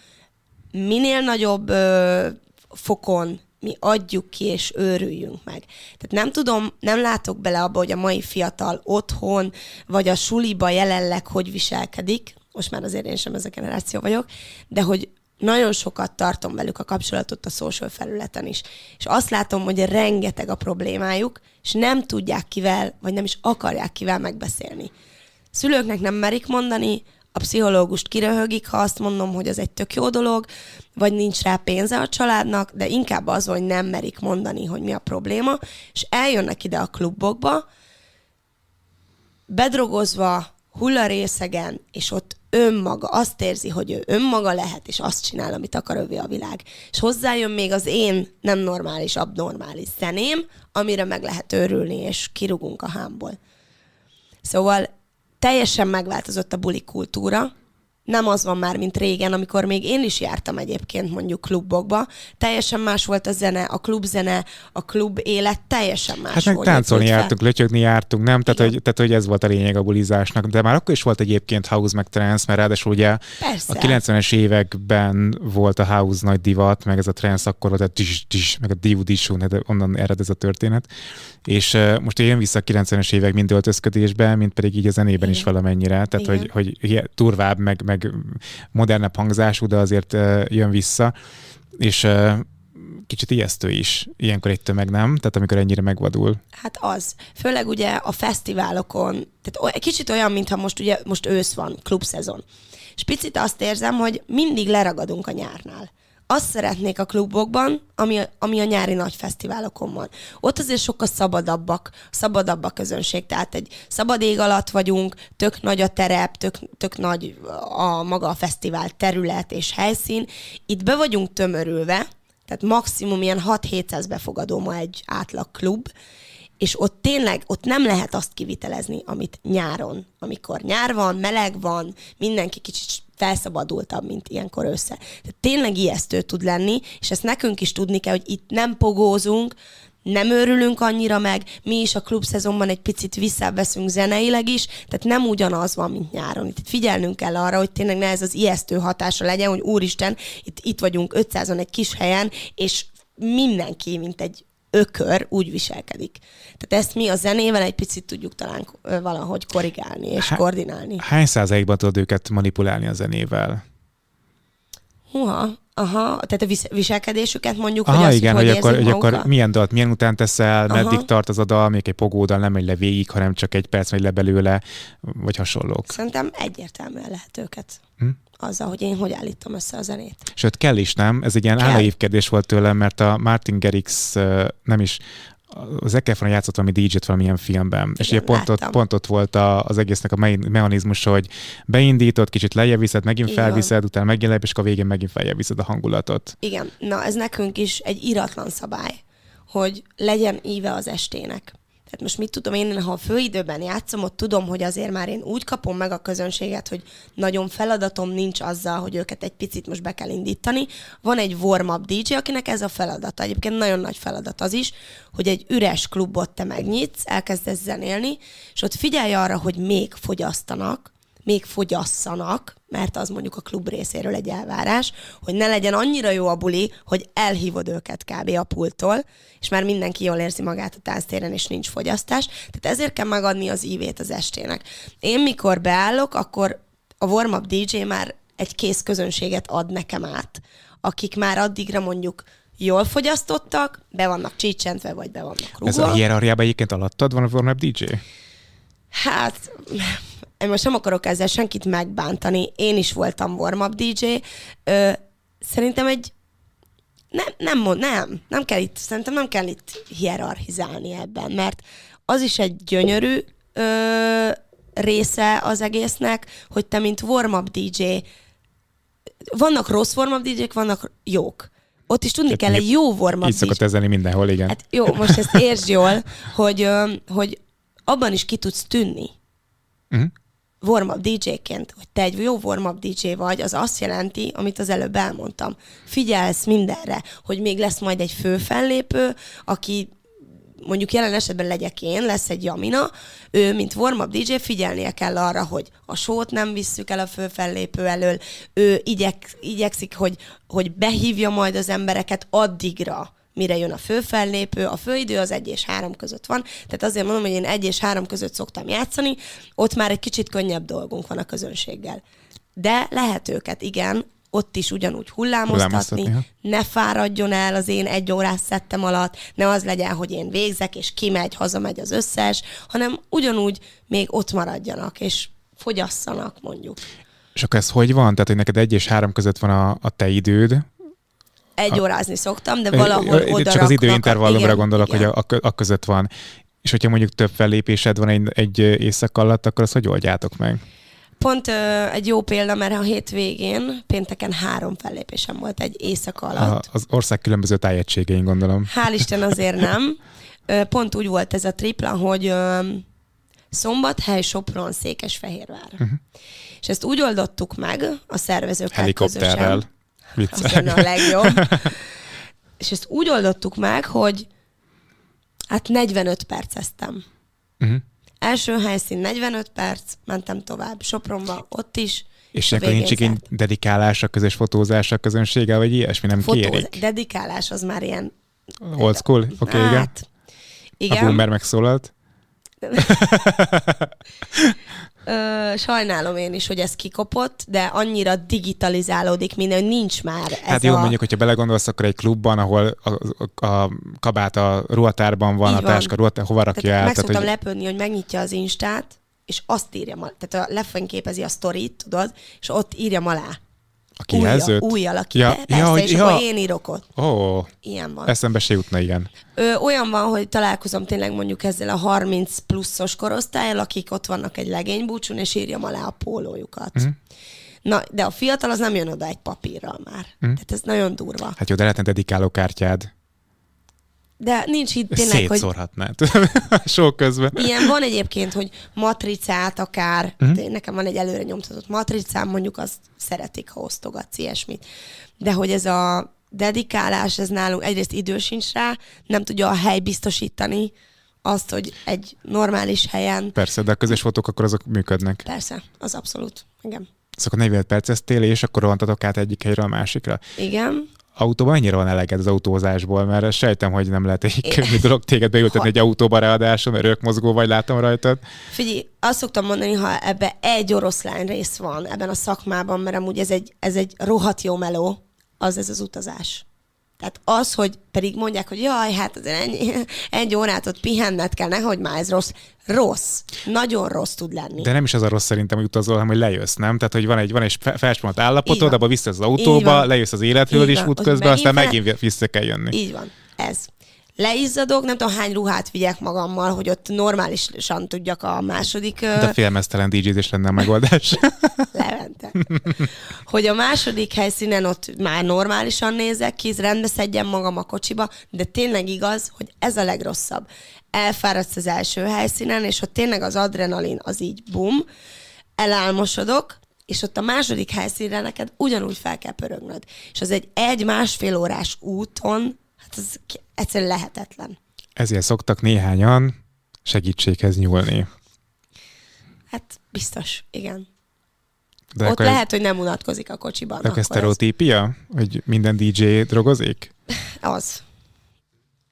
minél nagyobb ö, fokon mi adjuk ki, és őrüljünk meg. Tehát nem tudom, nem látok bele abba, hogy a mai fiatal otthon, vagy a suliba jelenleg hogy viselkedik, most már azért én sem ez a generáció vagyok, de hogy nagyon sokat tartom velük a kapcsolatot a social felületen is. És azt látom, hogy rengeteg a problémájuk, és nem tudják kivel, vagy nem is akarják kivel megbeszélni. Szülőknek nem merik mondani, a pszichológust kiröhögik, ha azt mondom, hogy az egy tök jó dolog, vagy nincs rá pénze a családnak, de inkább az, hogy nem merik mondani, hogy mi a probléma, és eljönnek ide a klubokba, bedrogozva, hullarészegen, és ott önmaga, azt érzi, hogy ő önmaga lehet, és azt csinál, amit akar övé a világ. És hozzájön még az én nem normális, abnormális zeném, amire meg lehet örülni, és kirugunk a hámból. Szóval teljesen megváltozott a buli kultúra, nem az van már, mint régen, amikor még én is jártam egyébként mondjuk klubokba. Teljesen más volt a zene, a klubzene, a klub élet teljesen más hát meg volt. táncolni jártunk, lötyögni jártunk, nem? Tehát hogy, tehát, hogy ez volt a lényeg a bulizásnak. De már akkor is volt egyébként house meg trance, mert ráadásul ugye Persze. a 90-es években volt a house nagy divat, meg ez a trance akkor volt a tis, tis, meg a divu disú, de onnan ered ez a történet. És uh, most jön vissza a 90-es évek mind öltözködésben, mint pedig így a zenében is Igen. valamennyire. Tehát, Igen. hogy, hogy turvább, meg, meg modernebb hangzású, de azért uh, jön vissza. És uh, kicsit ijesztő is ilyenkor egy tömeg, nem? Tehát amikor ennyire megvadul. Hát az. Főleg ugye a fesztiválokon, tehát oly- kicsit olyan, mintha most ugye most ősz van, klubszezon. És picit azt érzem, hogy mindig leragadunk a nyárnál. Azt szeretnék a klubokban, ami ami a nyári nagy fesztiválokon van. Ott azért sokkal szabadabbak, szabadabb a közönség. Tehát egy szabad ég alatt vagyunk, tök nagy a terep, tök, tök nagy a maga a fesztivál terület és helyszín. Itt be vagyunk tömörülve, tehát maximum ilyen 6-700 befogadó ma egy átlag klub, és ott tényleg, ott nem lehet azt kivitelezni, amit nyáron, amikor nyár van, meleg van, mindenki kicsit felszabadultabb, mint ilyenkor össze. Tehát tényleg ijesztő tud lenni, és ezt nekünk is tudni kell, hogy itt nem pogózunk, nem őrülünk annyira meg, mi is a klubszezonban egy picit visszaveszünk zeneileg is, tehát nem ugyanaz van, mint nyáron. Itt figyelnünk kell arra, hogy tényleg ne ez az ijesztő hatása legyen, hogy úristen, itt, itt vagyunk 500-on egy kis helyen, és mindenki, mint egy ökör úgy viselkedik. Tehát ezt mi a zenével egy picit tudjuk talán valahogy korrigálni és Há- koordinálni. Hány százalékban tudod őket manipulálni a zenével? Húha, aha, tehát a vis- viselkedésüket mondjuk, Aha, hogy azt, igen, hogy, hogy, akkor, hogy akkor milyen dalt, milyen után teszel, Aha. meddig tart az a dal, még egy pogódal nem megy le végig, hanem csak egy perc megy le belőle, vagy hasonlók. Szerintem egyértelműen lehet őket. Hm? Azzal, hogy én hogy állítom össze a zenét. Sőt, kell is, nem? Ez egy ilyen kérdés volt tőlem, mert a Martin Garrix ö, nem is az Zac Efron játszott valami DJ-t valamilyen filmben, és Igen, ugye pont ott, pont ott volt a, az egésznek a me- mechanizmus, hogy beindítod, kicsit lejjebb viszed, megint van. felviszed, utána megint lejjebb, és akkor a végén megint feljebb viszed a hangulatot. Igen, na ez nekünk is egy iratlan szabály, hogy legyen íve az estének. Tehát most mit tudom én, ha a főidőben játszom, ott tudom, hogy azért már én úgy kapom meg a közönséget, hogy nagyon feladatom nincs azzal, hogy őket egy picit most be kell indítani. Van egy warm-up DJ, akinek ez a feladata. Egyébként nagyon nagy feladat az is, hogy egy üres klubot te megnyitsz, elkezdesz zenélni, és ott figyelj arra, hogy még fogyasztanak, még fogyasszanak, mert az mondjuk a klub részéről egy elvárás, hogy ne legyen annyira jó a buli, hogy elhívod őket kb. a pulttól, és már mindenki jól érzi magát a tánctéren, és nincs fogyasztás. Tehát ezért kell megadni az ívét az estének. Én mikor beállok, akkor a warm-up DJ már egy kész közönséget ad nekem át, akik már addigra mondjuk jól fogyasztottak, be vannak csícsentve, vagy be vannak Ez a rúgva. hierarchiában egyébként alattad van a warm DJ? Hát, én most nem akarok ezzel senkit megbántani. Én is voltam warm-up DJ. Ö, szerintem egy nem, nem, mond, nem, nem kell itt, szerintem nem kell itt hierarchizálni ebben, mert az is egy gyönyörű ö, része az egésznek, hogy te, mint warm-up DJ, vannak rossz warm-up DJ-k, vannak jók. Ott is tudni Tehát kell egy jó warm-up Így szokott ez mindenhol, igen. Hát jó, most ezt értsd jól, hogy, ö, hogy abban is ki tudsz tűnni Uh-huh. Warm-up DJ-ként, hogy te egy jó warm-up DJ vagy, az azt jelenti, amit az előbb elmondtam. Figyelsz mindenre, hogy még lesz majd egy fő fellépő, aki mondjuk jelen esetben legyek én, lesz egy Jamina, ő, mint warm-up DJ, figyelnie kell arra, hogy a sót nem visszük el a főfellépő elől, ő igyek, igyekszik, hogy, hogy behívja majd az embereket addigra, mire jön a főfellépő, a főidő az egy és három között van, tehát azért mondom, hogy én egy és három között szoktam játszani, ott már egy kicsit könnyebb dolgunk van a közönséggel. De lehet őket, igen, ott is ugyanúgy hullámoztatni, Hullámoztatni, ne fáradjon el az én egy órás szettem alatt, ne az legyen, hogy én végzek, és kimegy, hazamegy az összes, hanem ugyanúgy még ott maradjanak, és fogyasszanak mondjuk. És akkor ez hogy van? Tehát, hogy neked egy és három között van a, a te időd, Egy órázni szoktam, de valahol oda Csak az időintervallumra gondolok, igen. hogy a, a, a között van. És hogyha mondjuk több fellépésed van egy, egy éjszak alatt, akkor azt hogy oldjátok meg? Pont ö, egy jó példa, mert a hétvégén, pénteken három fellépésem volt egy éjszaka alatt. A, az ország különböző tájegységein gondolom. Hál' Isten azért nem. Ö, Pont úgy volt ez a tripla, hogy ö, Szombathely, Sopron, Székesfehérvár. Uh-huh. És ezt úgy oldottuk meg a szervezőkkel Helikopterrel. közösen. Az lenne a legjobb. És ezt úgy oldottuk meg, hogy hát 45 perceztem. Uh-huh. Első helyszín 45 perc, mentem tovább Sopronba, ott is. És a akkor nincs végén igény dedikálásra, közös fotózásra, közönséggel, vagy ilyesmi, nem Fotóz, kérik? dedikálás az már ilyen... Old school? Oké, okay, igen. hát, A igen. boomer megszólalt. Ö, sajnálom én is, hogy ez kikopott, de annyira digitalizálódik minden, hogy nincs már ez Hát jó, a... mondjuk, hogyha belegondolsz, akkor egy klubban, ahol a, a, a kabát a ruhatárban van, Így a van. táska ruhatár, hova rakja tehát el? meg szoktam hogy... lepődni, hogy megnyitja az Instát, és azt írja, tehát a lefényképezi a sztorit, tudod, és ott írjam alá. A kijelzőt? Újjal, aki Ja, ja, ja, hogy- és ja. akkor én írok ott. Ó, Ilyen van. eszembe se jutna, igen. Ö, olyan van, hogy találkozom tényleg mondjuk ezzel a 30 pluszos korosztályjal, akik ott vannak egy legénybúcson, és írjam alá a pólójukat. Mm. Na, de a fiatal az nem jön oda egy papírral már. Mm. Tehát ez nagyon durva. Hát jó, de lehetne dedikáló kártyád. De nincs itt tényleg, hogy Szétszórhatnád. Sok közben. Ilyen van egyébként, hogy matricát akár, uh-huh. nekem van egy előre nyomtatott matricám, mondjuk azt szeretik, ha osztogatsz ilyesmit. De hogy ez a dedikálás, ez nálunk egyrészt idő sincs rá, nem tudja a hely biztosítani azt, hogy egy normális helyen, Persze, de a közös fotók akkor azok működnek. persze, az abszolút, igen. Szóval 45 perceztél, és akkor rohantatok át egyik helyről a másikra. Igen. Autóban mennyire van eleged az autózásból? Mert sejtem, hogy nem lehet egy könnyű dolog téged beültetni egy autóba ráadásul, mert rökmozgó vagy, látom rajtad. Figyelj, azt szoktam mondani, ha ebbe egy oroszlány rész van ebben a szakmában, mert amúgy ez egy, ez egy rohadt jó meló, az ez az utazás. Tehát az, hogy pedig mondják, hogy jaj, hát azért ennyi, egy órát ott pihenned kell, nehogy már ez rossz. Rossz. Nagyon rossz tud lenni. De nem is az a rossz szerintem, hogy utazol, hanem hogy lejössz, nem? Tehát, hogy van egy, van egy fe- felsporolt Így állapotod, abba vissza az autóba, lejössz az életről Így is van. út Ott közben, aztán megint vissza kell jönni. Így van. Ez. Leizzadok, nem tudom hány ruhát vigyek magammal, hogy ott normálisan tudjak a második De félmeztelen DJ-zés lenne a megoldás. Levente. Hogy a második helyszínen ott már normálisan nézek ki, rendbe szedjem magam a kocsiba, de tényleg igaz, hogy ez a legrosszabb. Elfáradsz az első helyszínen, és ott tényleg az adrenalin az így bum, elálmosodok, és ott a második helyszínre neked ugyanúgy fel kell pörögnöd. És az egy egy-másfél órás úton, hát ki- egyszerűen lehetetlen. Ezért szoktak néhányan segítséghez nyúlni. Hát biztos, igen. De Ott lehet, hogy nem unatkozik a kocsiban. ez, de akkor ez akkor ez- sztereotípia, hogy minden DJ drogozik? Az.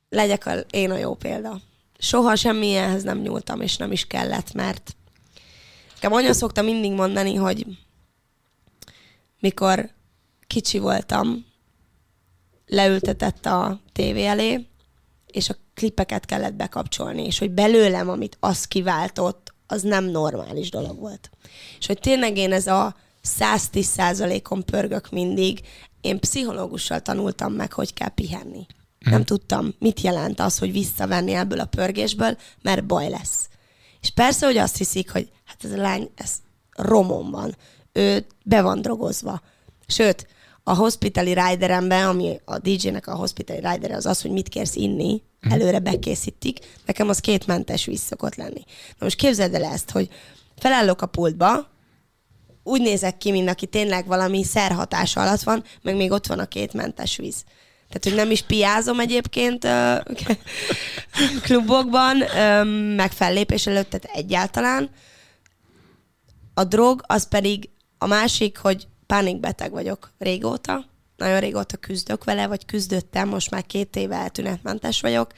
Legyek a, én a jó példa. Soha semmilyenhez nem nyúltam, és nem is kellett, mert nekem anya szokta mindig mondani, hogy mikor kicsi voltam, leültetett a tévé elé, és a klipeket kellett bekapcsolni, és hogy belőlem, amit az kiváltott, az nem normális dolog volt. És hogy tényleg én ez a 110%-on pörgök mindig, én pszichológussal tanultam meg, hogy kell pihenni. Nem tudtam, mit jelent az, hogy visszavenni ebből a pörgésből, mert baj lesz. És persze, hogy azt hiszik, hogy hát ez a lány, ez romon van. Ő be van drogozva. Sőt, a hospitali rideremben, ami a DJ-nek a hospitali rider az az, hogy mit kérsz inni, előre bekészítik, nekem az két mentes víz szokott lenni. Na most képzeld el ezt, hogy felállok a pultba, úgy nézek ki, mint aki tényleg valami szerhatás alatt van, meg még ott van a két mentes víz. Tehát, hogy nem is piázom egyébként ö, klubokban, ö, meg fellépés előtt, tehát egyáltalán. A drog, az pedig a másik, hogy pánikbeteg vagyok régóta, nagyon régóta küzdök vele, vagy küzdöttem, most már két éve tünetmentes vagyok.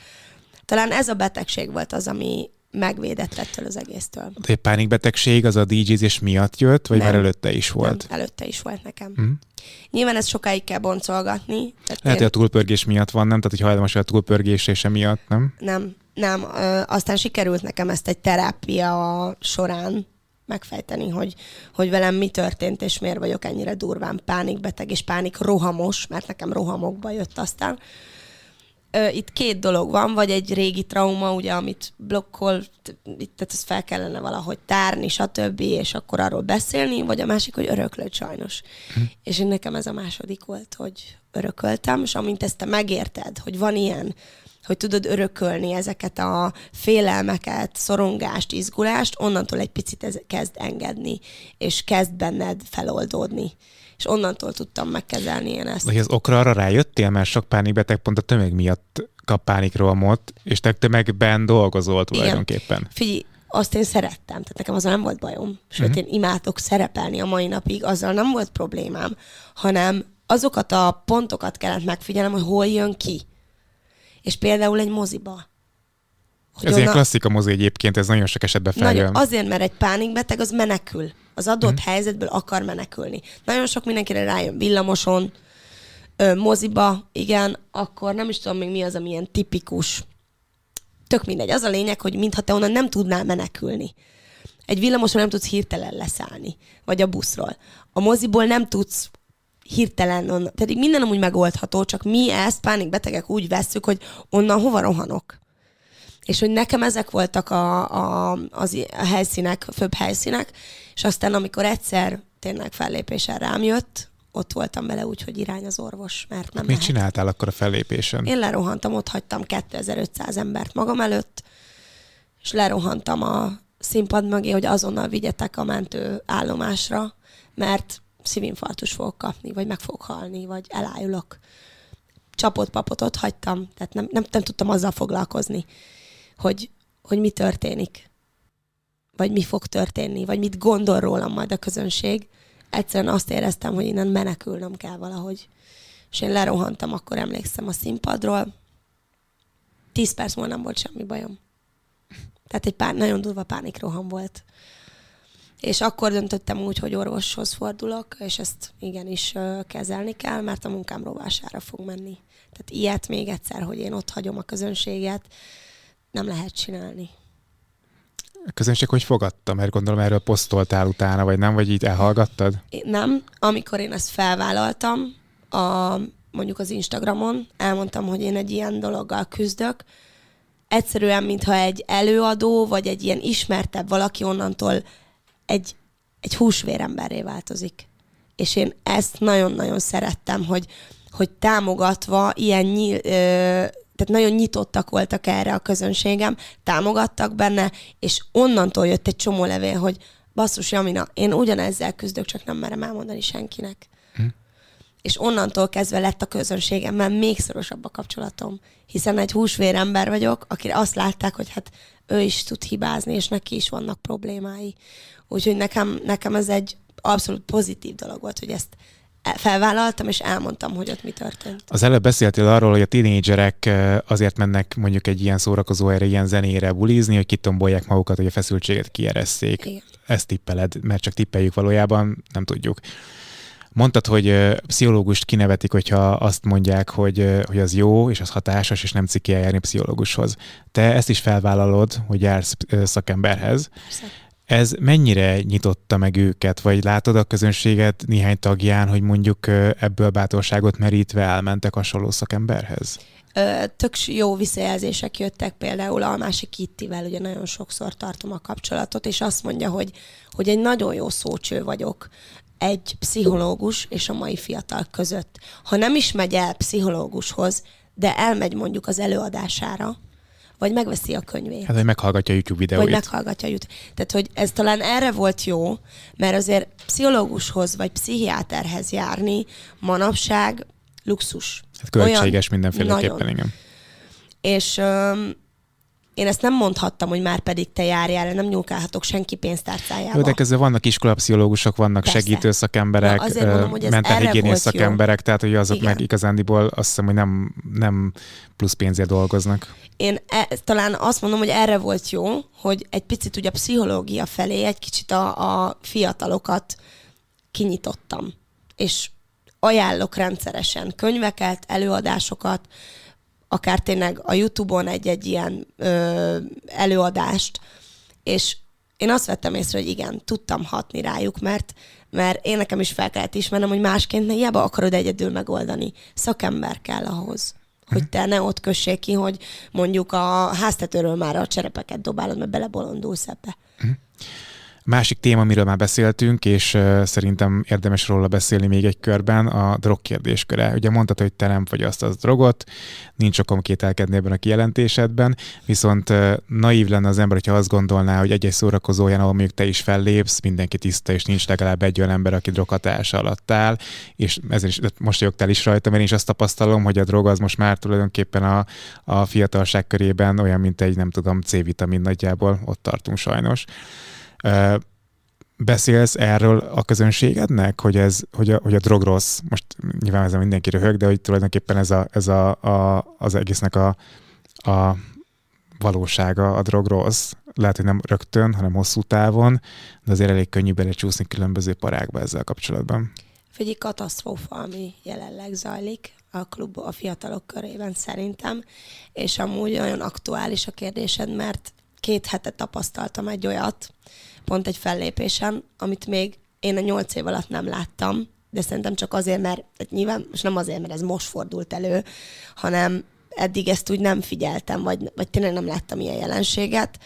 Talán ez a betegség volt az, ami megvédett ettől az egésztől. De pánikbetegség az a DJzés miatt jött, vagy Nem. már előtte is volt? Nem, előtte is volt nekem. Mhm. Nyilván ezt sokáig kell boncolgatni. Tehát Lehet, hogy én- a túlpörgés miatt van, nem? Tehát, hogy hajlamos a túlpörgésre miatt, nem? Nem, nem. Ö, aztán sikerült nekem ezt egy terápia során megfejteni, hogy, hogy velem mi történt, és miért vagyok ennyire durván pánikbeteg, és pánik rohamos, mert nekem rohamokba jött aztán. Itt két dolog van, vagy egy régi trauma, ugye, amit blokkol, itt, tehát ezt fel kellene valahogy tárni, stb., és akkor arról beszélni, vagy a másik, hogy öröklött sajnos. Hm. És én nekem ez a második volt, hogy örököltem, és amint ezt te megérted, hogy van ilyen, hogy tudod örökölni ezeket a félelmeket, szorongást, izgulást, onnantól egy picit ez kezd engedni, és kezd benned feloldódni. És onnantól tudtam megkezelni én ezt. Vagy az okra arra rájöttél, mert sok pánikbeteg pont a tömeg miatt kap pánikrohamot, és te tömegben dolgozol tulajdonképpen. Figyelj, azt én szerettem, tehát nekem azzal nem volt bajom. Sőt, Mhm. én imádok szerepelni a mai napig, azzal nem volt problémám, hanem azokat a pontokat kellett megfigyelnem, hogy hol jön ki. És például egy moziba. Hogy Ez ilyen onnan- klasszika mozi egyébként, ez nagyon sok esetben feljön. Nagyon, azért, mert egy pánikbeteg az menekül. Az adott mm. helyzetből akar menekülni. Nagyon sok mindenkire rájön villamoson, ö, moziba, igen, akkor nem is tudom még mi az, ami ilyen tipikus. Tök mindegy. Az a lényeg, hogy mintha te onnan nem tudnál menekülni. Egy villamoson nem tudsz hirtelen leszállni, vagy a buszról. A moziból nem tudsz hirtelen onnan. Tehát minden amúgy megoldható, csak mi ezt pánikbetegek úgy vesszük, hogy onnan hova rohanok. És hogy nekem ezek voltak a, a, az, a helyszínek, a főbb helyszínek, és aztán amikor egyszer tényleg fellépésen rám jött, ott voltam vele úgy, hogy irány az orvos, mert nem Mit lehet. csináltál akkor a fellépésen? Én lerohantam, ott hagytam 2500 embert magam előtt, és lerohantam a színpad mögé, hogy azonnal vigyetek a mentő állomásra, mert szívinfarktus fogok kapni, vagy meg fogok halni, vagy elájulok. Csapott papot ott hagytam, tehát nem, nem, nem tudtam azzal foglalkozni, hogy, hogy mi történik, vagy mi fog történni, vagy mit gondol rólam majd a közönség. Egyszerűen azt éreztem, hogy innen menekülnöm kell valahogy. És én lerohantam, akkor emlékszem a színpadról. Tíz perc múlva nem volt semmi bajom. Tehát egy pár, nagyon durva pánikroham volt. És akkor döntöttem úgy, hogy orvoshoz fordulok, és ezt igenis kezelni kell, mert a munkám rovására fog menni. Tehát ilyet még egyszer, hogy én ott hagyom a közönséget, nem lehet csinálni. A közönség hogy fogadta? Mert gondolom erről posztoltál utána, vagy nem, vagy így elhallgattad? Nem, amikor én ezt felvállaltam, a, mondjuk az Instagramon, elmondtam, hogy én egy ilyen dologgal küzdök, egyszerűen, mintha egy előadó, vagy egy ilyen ismertebb valaki onnantól egy, egy húsvéremberré változik. És én ezt nagyon-nagyon szerettem, hogy, hogy támogatva ilyen nyíl, ö, tehát nagyon nyitottak voltak erre a közönségem, támogattak benne, és onnantól jött egy csomó levél, hogy basszus Jamina, én ugyanezzel küzdök, csak nem merem elmondani senkinek. És onnantól kezdve lett a közönségemmel még szorosabb a kapcsolatom. Hiszen egy húsvér ember vagyok, akire azt látták, hogy hát ő is tud hibázni, és neki is vannak problémái. Úgyhogy nekem, nekem ez egy abszolút pozitív dolog volt, hogy ezt felvállaltam, és elmondtam, hogy ott mi történt. Az előbb beszéltél arról, hogy a tinédzserek azért mennek mondjuk egy ilyen szórakozó erre, ilyen zenére bulizni, hogy kitombolják magukat, hogy a feszültséget kieresszék. Igen. Ezt tippeled, mert csak tippeljük valójában, nem tudjuk. Mondtad, hogy pszichológust kinevetik, hogyha azt mondják, hogy, hogy az jó, és az hatásos, és nem ciki eljárni pszichológushoz. Te ezt is felvállalod, hogy jársz szakemberhez. Persze. Ez mennyire nyitotta meg őket, vagy látod a közönséget néhány tagján, hogy mondjuk ebből bátorságot merítve elmentek hasonló szakemberhez? Tök jó visszajelzések jöttek például a másik Kittivel, ugye nagyon sokszor tartom a kapcsolatot, és azt mondja, hogy, hogy egy nagyon jó szócső vagyok egy pszichológus és a mai fiatal között. Ha nem is megy el pszichológushoz, de elmegy mondjuk az előadására, vagy megveszi a könyvét. Hát, hogy meghallgatja a YouTube videóit. Vagy meghallgatja jut. Tehát, hogy ez talán erre volt jó, mert azért pszichológushoz vagy pszichiáterhez járni manapság luxus. Hát költséges mindenféleképpen, nagyon. igen. És öm, én ezt nem mondhattam, hogy már pedig te járjál, nem nyúlkálhatok senki pénztárcájába. Jó, de közben vannak iskolapszichológusok, vannak Persze. segítő szakemberek, Na, azért mondom, hogy ez erre mentálhigiénész volt jó. szakemberek, tehát hogy azok Igen. meg igazándiból azt hiszem, hogy nem, nem plusz pénzért dolgoznak. Én e, talán azt mondom, hogy erre volt jó, hogy egy picit ugye a pszichológia felé egy kicsit a, a fiatalokat kinyitottam. És ajánlok rendszeresen könyveket, előadásokat, akár tényleg a Youtube-on egy-egy ilyen ö, előadást, és én azt vettem észre, hogy igen, tudtam hatni rájuk, mert, mert én nekem is fel kellett ismernem, hogy másként ne hiába akarod egyedül megoldani. Szakember kell ahhoz, hogy te ne ott kössék ki, hogy mondjuk a háztetőről már a cserepeket dobálod, mert belebolondulsz ebbe. Másik téma, amiről már beszéltünk, és szerintem érdemes róla beszélni még egy körben, a drog kérdésköre. Ugye mondtad, hogy te nem fogyasztasz drogot, nincs okom kételkedni ebben a kijelentésedben, viszont naív lenne az ember, hogyha azt gondolná, hogy egy-egy szórakozó olyan, ahol mondjuk te is fellépsz, mindenki tiszta, és nincs legalább egy olyan ember, aki droghatása alatt áll, és ezen is most jogtál is rajta, mert én is azt tapasztalom, hogy a drog az most már tulajdonképpen a, a fiatalság körében olyan, mint egy, nem tudom, C-vitamin nagyjából, ott tartunk sajnos. Beszélsz erről a közönségednek, hogy, ez, hogy, a, hogy a drog rossz, most nyilván ez mindenki röhög, de hogy tulajdonképpen ez, a, ez a, a, az egésznek a, a valósága, a drog rossz. Lehet, hogy nem rögtön, hanem hosszú távon, de azért elég könnyű belecsúszni különböző parákba ezzel kapcsolatban. Egy katasztrófa, ami jelenleg zajlik a klub a fiatalok körében szerintem, és amúgy olyan aktuális a kérdésed, mert két hete tapasztaltam egy olyat, pont egy fellépésen, amit még én a nyolc év alatt nem láttam, de szerintem csak azért, mert hát nyilván most nem azért, mert ez most fordult elő, hanem eddig ezt úgy nem figyeltem, vagy, vagy tényleg nem láttam ilyen jelenséget,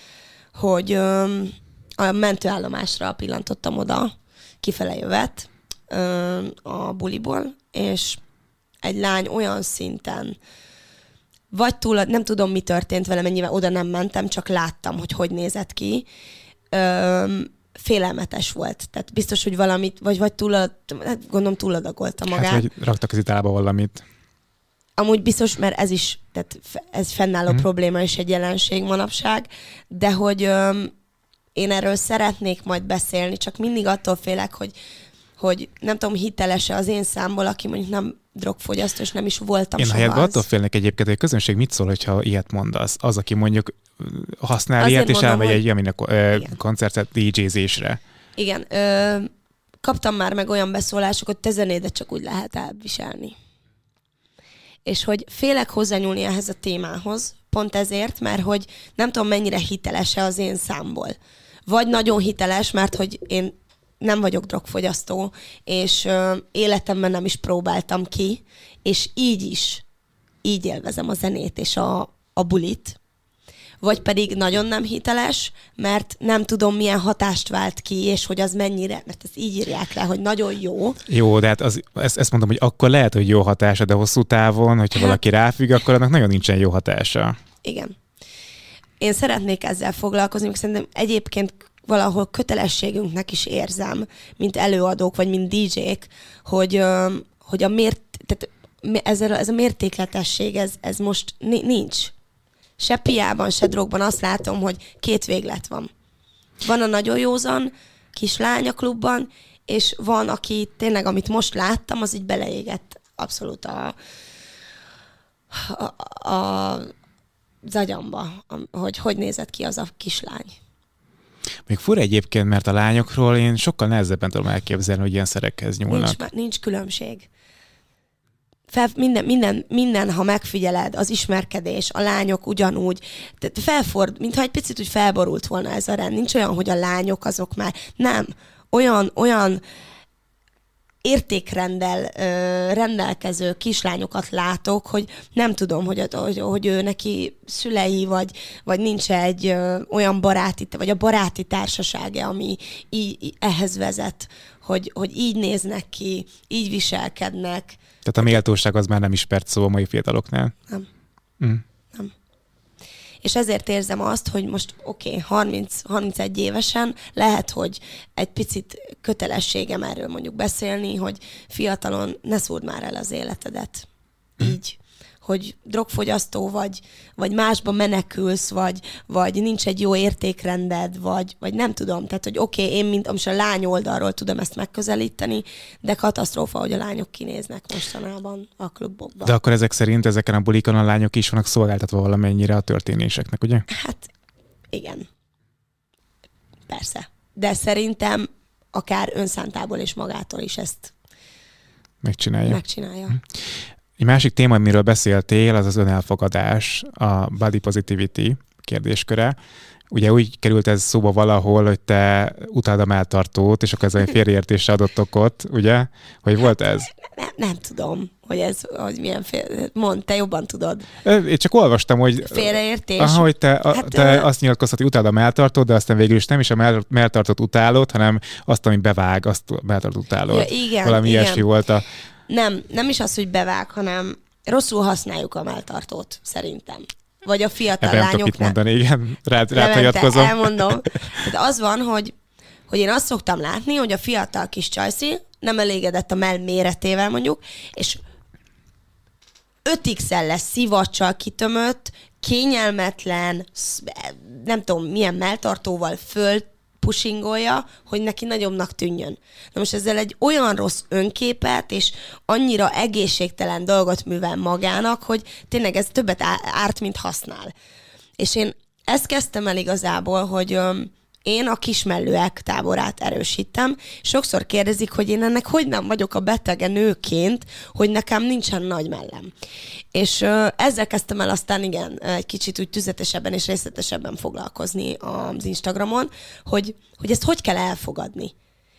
hogy öm, a mentőállomásra pillantottam oda, kifele jövet öm, a buliból, és egy lány olyan szinten vagy túl, nem tudom, mi történt vele, mert nyilván oda nem mentem, csak láttam, hogy hogy nézett ki. Öm, félelmetes volt. Tehát biztos, hogy valamit, vagy, vagy túl, hát gondolom túladagolta magát. Hát, vagy raktak az itába valamit. Amúgy biztos, mert ez is, tehát ez fennálló mm. probléma és egy jelenség manapság, de hogy öm, én erről szeretnék majd beszélni, csak mindig attól félek, hogy, hogy nem tudom, hiteles-e az én számból, aki mondjuk nem drogfogyasztó, és nem is voltam Én soha helyetben attól félnek egyébként, hogy a közönség mit szól, hogyha ilyet mondasz. Az, aki mondjuk használ Azért ilyet, és mondom, elmegy hogy- egy aminek, ö, Igen. koncertet DJ-zésre. Igen, ö, kaptam már meg olyan beszólásokat, hogy te zenédet csak úgy lehet elviselni. És hogy félek hozzányúlni ehhez a témához, pont ezért, mert hogy nem tudom mennyire hiteles-e az én számból. Vagy nagyon hiteles, mert hogy én nem vagyok drogfogyasztó, és ö, életemben nem is próbáltam ki, és így is, így élvezem a zenét és a, a bulit, vagy pedig nagyon nem hiteles, mert nem tudom, milyen hatást vált ki, és hogy az mennyire, mert ezt így írják le, hogy nagyon jó. Jó, de hát az, ezt, ezt mondom, hogy akkor lehet, hogy jó hatása, de hosszú távon, hogyha Hát- valaki ráfügg, akkor annak nagyon nincsen jó hatása. Igen. Én szeretnék ezzel foglalkozni, mert szerintem egyébként valahol kötelességünknek is érzem, mint előadók, vagy mint DJ-k, hogy, hogy a mért, tehát ez a, ez a mértékletesség, ez, ez most ni- nincs. Se piában, se drogban azt látom, hogy két véglet van. Van a nagyon józan kislány a klubban, és van, aki tényleg, amit most láttam, az így beleégett abszolút a, a, a, az agyamba, am- hogy hogy nézett ki az a kislány. Még fura egyébként, mert a lányokról én sokkal nehezebben tudom elképzelni, hogy ilyen szerekhez nyúlnak. Nincs, nincs különbség. Fel, minden, minden, minden, ha megfigyeled, az ismerkedés, a lányok ugyanúgy, tehát felford, mintha egy picit úgy felborult volna ez a rend. Nincs olyan, hogy a lányok azok már, nem. Olyan, olyan értékrendel ö, rendelkező kislányokat látok, hogy nem tudom, hogy, hogy, hogy ő neki szülei, vagy, vagy nincs egy ö, olyan baráti, vagy a baráti társasága, ami így, ehhez vezet, hogy, hogy így néznek ki, így viselkednek. Tehát a méltóság az már nem ismert szó a mai fiataloknál. Nem. Mm. És ezért érzem azt, hogy most oké, okay, 30, 31 évesen lehet, hogy egy picit kötelességem erről mondjuk beszélni, hogy fiatalon ne szúrd már el az életedet. Így hogy drogfogyasztó vagy, vagy másba menekülsz, vagy, vagy nincs egy jó értékrended, vagy, vagy nem tudom. Tehát, hogy oké, okay, én mint most a lány oldalról tudom ezt megközelíteni, de katasztrófa, hogy a lányok kinéznek mostanában a klubokban. De akkor ezek szerint ezeken a bulikon a lányok is vannak szolgáltatva valamennyire a történéseknek, ugye? Hát igen. Persze. De szerintem akár önszántából és magától is ezt megcsinálja. Megcsinálja. Egy másik téma, amiről beszéltél, az az önelfogadás, a body positivity kérdésköre. Ugye úgy került ez szóba valahol, hogy te utáld a melltartót, és akkor ez egy félreértésre adott okot, ugye? Hogy volt ez? Nem, nem tudom, hogy ez, hogy milyen fél... Mond, te jobban tudod. Én csak olvastam, hogy... Félreértés? Aha, hogy te, a, hát, te ö... azt nyilatkoztad, hogy utáld a melltartót, de aztán végül is nem is a melltartót utálod, hanem azt, ami bevág, azt a melltartót utálod. Ja, igen, Valami igen. ilyesmi volt a... Nem, nem is az, hogy bevág, hanem rosszul használjuk a melltartót, szerintem. Vagy a fiatal Ebben lányok. Nem tudok mondani, igen, rád, rád hagyatkozom. elmondom. Tehát az van, hogy, hogy én azt szoktam látni, hogy a fiatal kis csajszi nem elégedett a mell méretével mondjuk, és 5 x lesz szivacsal kitömött, kényelmetlen, nem tudom milyen melltartóval föl pushingolja, hogy neki nagyobbnak tűnjön. Na most ezzel egy olyan rossz önképet és annyira egészségtelen dolgot művel magának, hogy tényleg ez többet árt, mint használ. És én ezt kezdtem el igazából, hogy én a kismellőek táborát erősítem. Sokszor kérdezik, hogy én ennek hogy nem vagyok a betege nőként, hogy nekem nincsen nagy mellem. És uh, ezzel kezdtem el aztán igen, egy kicsit úgy tüzetesebben és részletesebben foglalkozni az Instagramon, hogy, hogy ezt hogy kell elfogadni.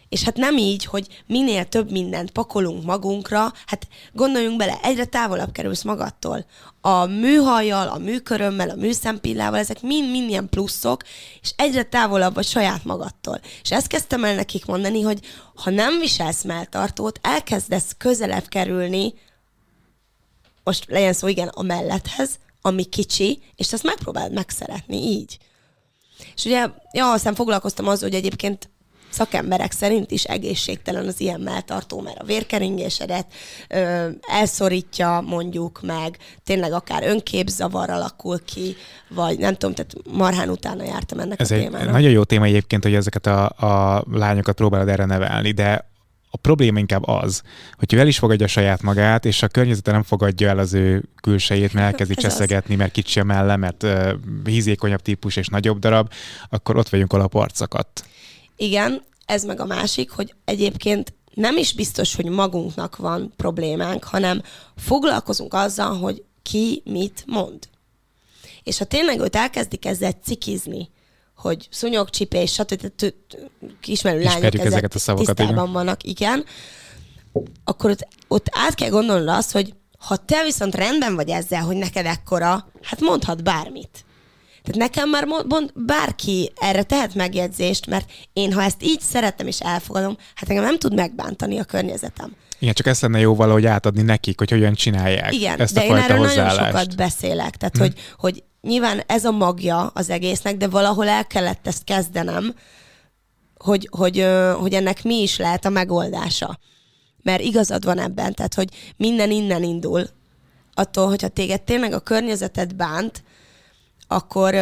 És hát nem így, hogy minél több mindent pakolunk magunkra, hát gondoljunk bele, egyre távolabb kerülsz magadtól. A műhajjal, a műkörömmel, a műszempillával, ezek mind-mind ilyen pluszok, és egyre távolabb vagy saját magadtól. És ezt kezdtem el nekik mondani, hogy ha nem viselsz melltartót, elkezdesz közelebb kerülni, most legyen szó igen, a mellethez, ami kicsi, és ezt megpróbáld megszeretni így. És ugye, ja, aztán foglalkoztam azzal, hogy egyébként szakemberek szerint is egészségtelen az ilyen melltartó, mert a vérkeringésedet ö, elszorítja mondjuk meg, tényleg akár önképzavar alakul ki, vagy nem tudom, tehát marhán utána jártam ennek Ez a témának. egy nagyon jó téma egyébként, hogy ezeket a, a lányokat próbálod erre nevelni, de a probléma inkább az, hogy ő el is fogadja saját magát, és a környezete nem fogadja el az ő külsejét, mert elkezdi cseszegetni, mert kicsi a melle, mert uh, hízékonyabb típus és nagyobb darab, akkor ott vagyunk, ahol a part igen, ez meg a másik, hogy egyébként nem is biztos, hogy magunknak van problémánk, hanem foglalkozunk azzal, hogy ki mit mond. És ha tényleg őt elkezdik ezzel cikizni, hogy szúnyogcsipés, stb. ismerő lányok ezeket a szavakat, tisztában igen. vannak, igen, akkor ott, ott át kell gondolnod azt, hogy ha te viszont rendben vagy ezzel, hogy neked ekkora, hát mondhat bármit. Tehát nekem már mond, bárki erre tehet megjegyzést, mert én, ha ezt így szeretem és elfogadom, hát engem nem tud megbántani a környezetem. Igen, csak ezt lenne jó valahogy átadni nekik, hogy hogyan csinálják Igen, ezt de a én erről hozzáállást. nagyon sokat beszélek, tehát hmm. hogy, hogy nyilván ez a magja az egésznek, de valahol el kellett ezt kezdenem, hogy, hogy, hogy ennek mi is lehet a megoldása. Mert igazad van ebben, tehát hogy minden innen indul. Attól, hogyha téged tényleg a környezeted bánt, akkor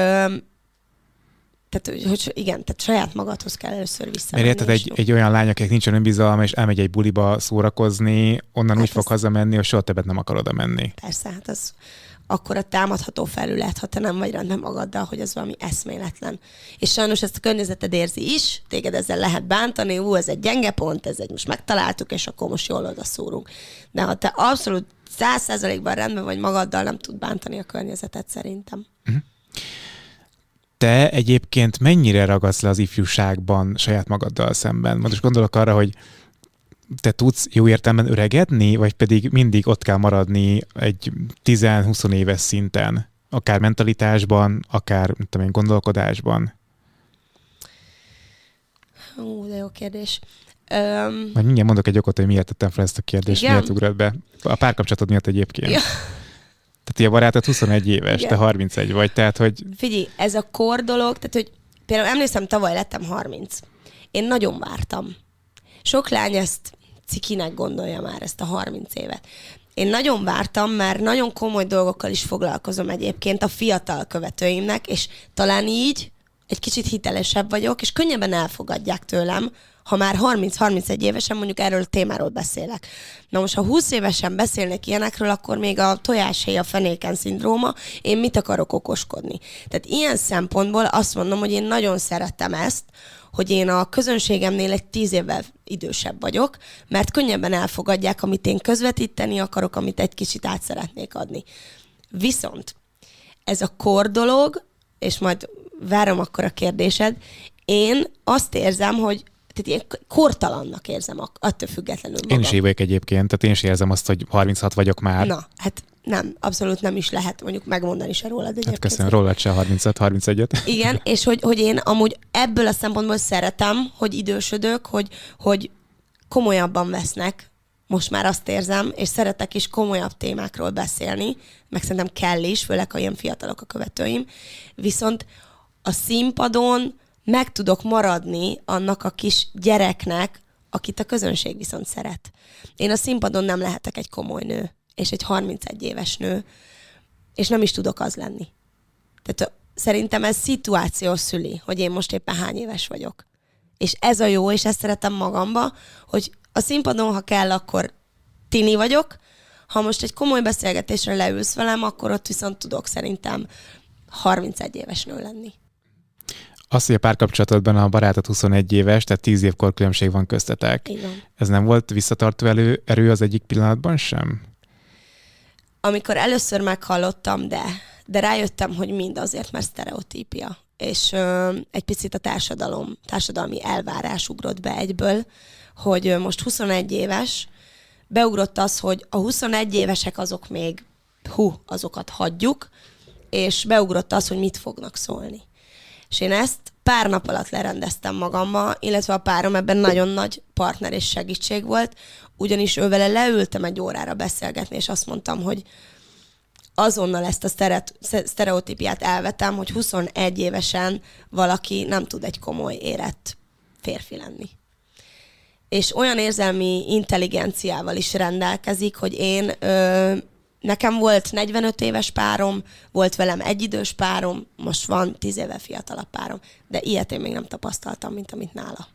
tehát, hogy igen, tehát saját magadhoz kell először vissza. Mert érted, egy, egy olyan lány, akinek nincsen önbizalma, és elmegy egy buliba szórakozni, onnan hát úgy fog hazamenni, hogy soha többet nem akar oda menni. Persze, hát az akkor a támadható felület, ha te nem vagy rendben magaddal, hogy ez valami eszméletlen. És sajnos ezt a környezeted érzi is, téged ezzel lehet bántani, ú, ez egy gyenge pont, ez egy most megtaláltuk, és akkor most jól oda szúrunk. De ha te abszolút száz százalékban rendben vagy magaddal, nem tud bántani a környezetet szerintem. Uh-huh. Te egyébként mennyire ragadsz le az ifjúságban saját magaddal szemben? Most gondolok arra, hogy te tudsz jó értelemben öregedni, vagy pedig mindig ott kell maradni egy 10-20 éves szinten, akár mentalitásban, akár tudom én, gondolkodásban? Ó, de jó kérdés. Um, Majd mindjárt mondok egy okot, hogy miért tettem fel ezt a kérdést, igen? miért ugrott be. A párkapcsolatod miatt egyébként. Ja. Tehát a barátod 21 éves, Igen. te 31 vagy, tehát hogy... Figyelj, ez a kor dolog, tehát hogy például emlékszem, tavaly lettem 30. Én nagyon vártam. Sok lány ezt cikinek gondolja már ezt a 30 évet. Én nagyon vártam, mert nagyon komoly dolgokkal is foglalkozom egyébként a fiatal követőimnek, és talán így egy kicsit hitelesebb vagyok, és könnyebben elfogadják tőlem, ha már 30-31 évesen mondjuk erről a témáról beszélek. Na most, ha 20 évesen beszélnek ilyenekről, akkor még a tojáshéj a fenéken szindróma, én mit akarok okoskodni. Tehát ilyen szempontból azt mondom, hogy én nagyon szeretem ezt, hogy én a közönségemnél egy tíz évvel idősebb vagyok, mert könnyebben elfogadják, amit én közvetíteni akarok, amit egy kicsit át szeretnék adni. Viszont ez a kor dolog, és majd várom akkor a kérdésed, én azt érzem, hogy tehát ilyen kortalannak érzem attól függetlenül magam. Én is évek egyébként, tehát én is érzem azt, hogy 36 vagyok már. Na, hát nem, abszolút nem is lehet mondjuk megmondani se rólad egyébként. Hát köszönöm, rólad se 35-31-et. Igen, és hogy, hogy én amúgy ebből a szempontból szeretem, hogy idősödök, hogy, hogy komolyabban vesznek, most már azt érzem, és szeretek is komolyabb témákról beszélni, meg szerintem kell is, főleg, ha ilyen fiatalok a követőim. Viszont a színpadon meg tudok maradni annak a kis gyereknek, akit a közönség viszont szeret. Én a színpadon nem lehetek egy komoly nő, és egy 31 éves nő, és nem is tudok az lenni. Tehát szerintem ez szituáció szüli, hogy én most éppen hány éves vagyok. És ez a jó, és ezt szeretem magamba, hogy a színpadon, ha kell, akkor tini vagyok, ha most egy komoly beszélgetésre leülsz velem, akkor ott viszont tudok szerintem 31 éves nő lenni. Az, hogy a párkapcsolatodban a barátod 21 éves, tehát 10 év különbség van köztetek. Igen. Ez nem volt visszatartó elő, erő az egyik pillanatban sem? Amikor először meghallottam, de, de rájöttem, hogy mind azért, mert sztereotípia. És ö, egy picit a társadalom, társadalmi elvárás ugrott be egyből, hogy ö, most 21 éves, beugrott az, hogy a 21 évesek azok még, hú, azokat hagyjuk, és beugrott az, hogy mit fognak szólni. És én ezt pár nap alatt lerendeztem magamba, illetve a párom ebben nagyon nagy partner és segítség volt, ugyanis ővele leültem egy órára beszélgetni, és azt mondtam, hogy azonnal ezt a sztereotípiát elvetem, hogy 21 évesen valaki nem tud egy komoly érett férfi lenni. És olyan érzelmi intelligenciával is rendelkezik, hogy én ö, Nekem volt 45 éves párom, volt velem egyidős párom, most van 10 éve fiatalabb párom, de ilyet én még nem tapasztaltam, mint amit nála.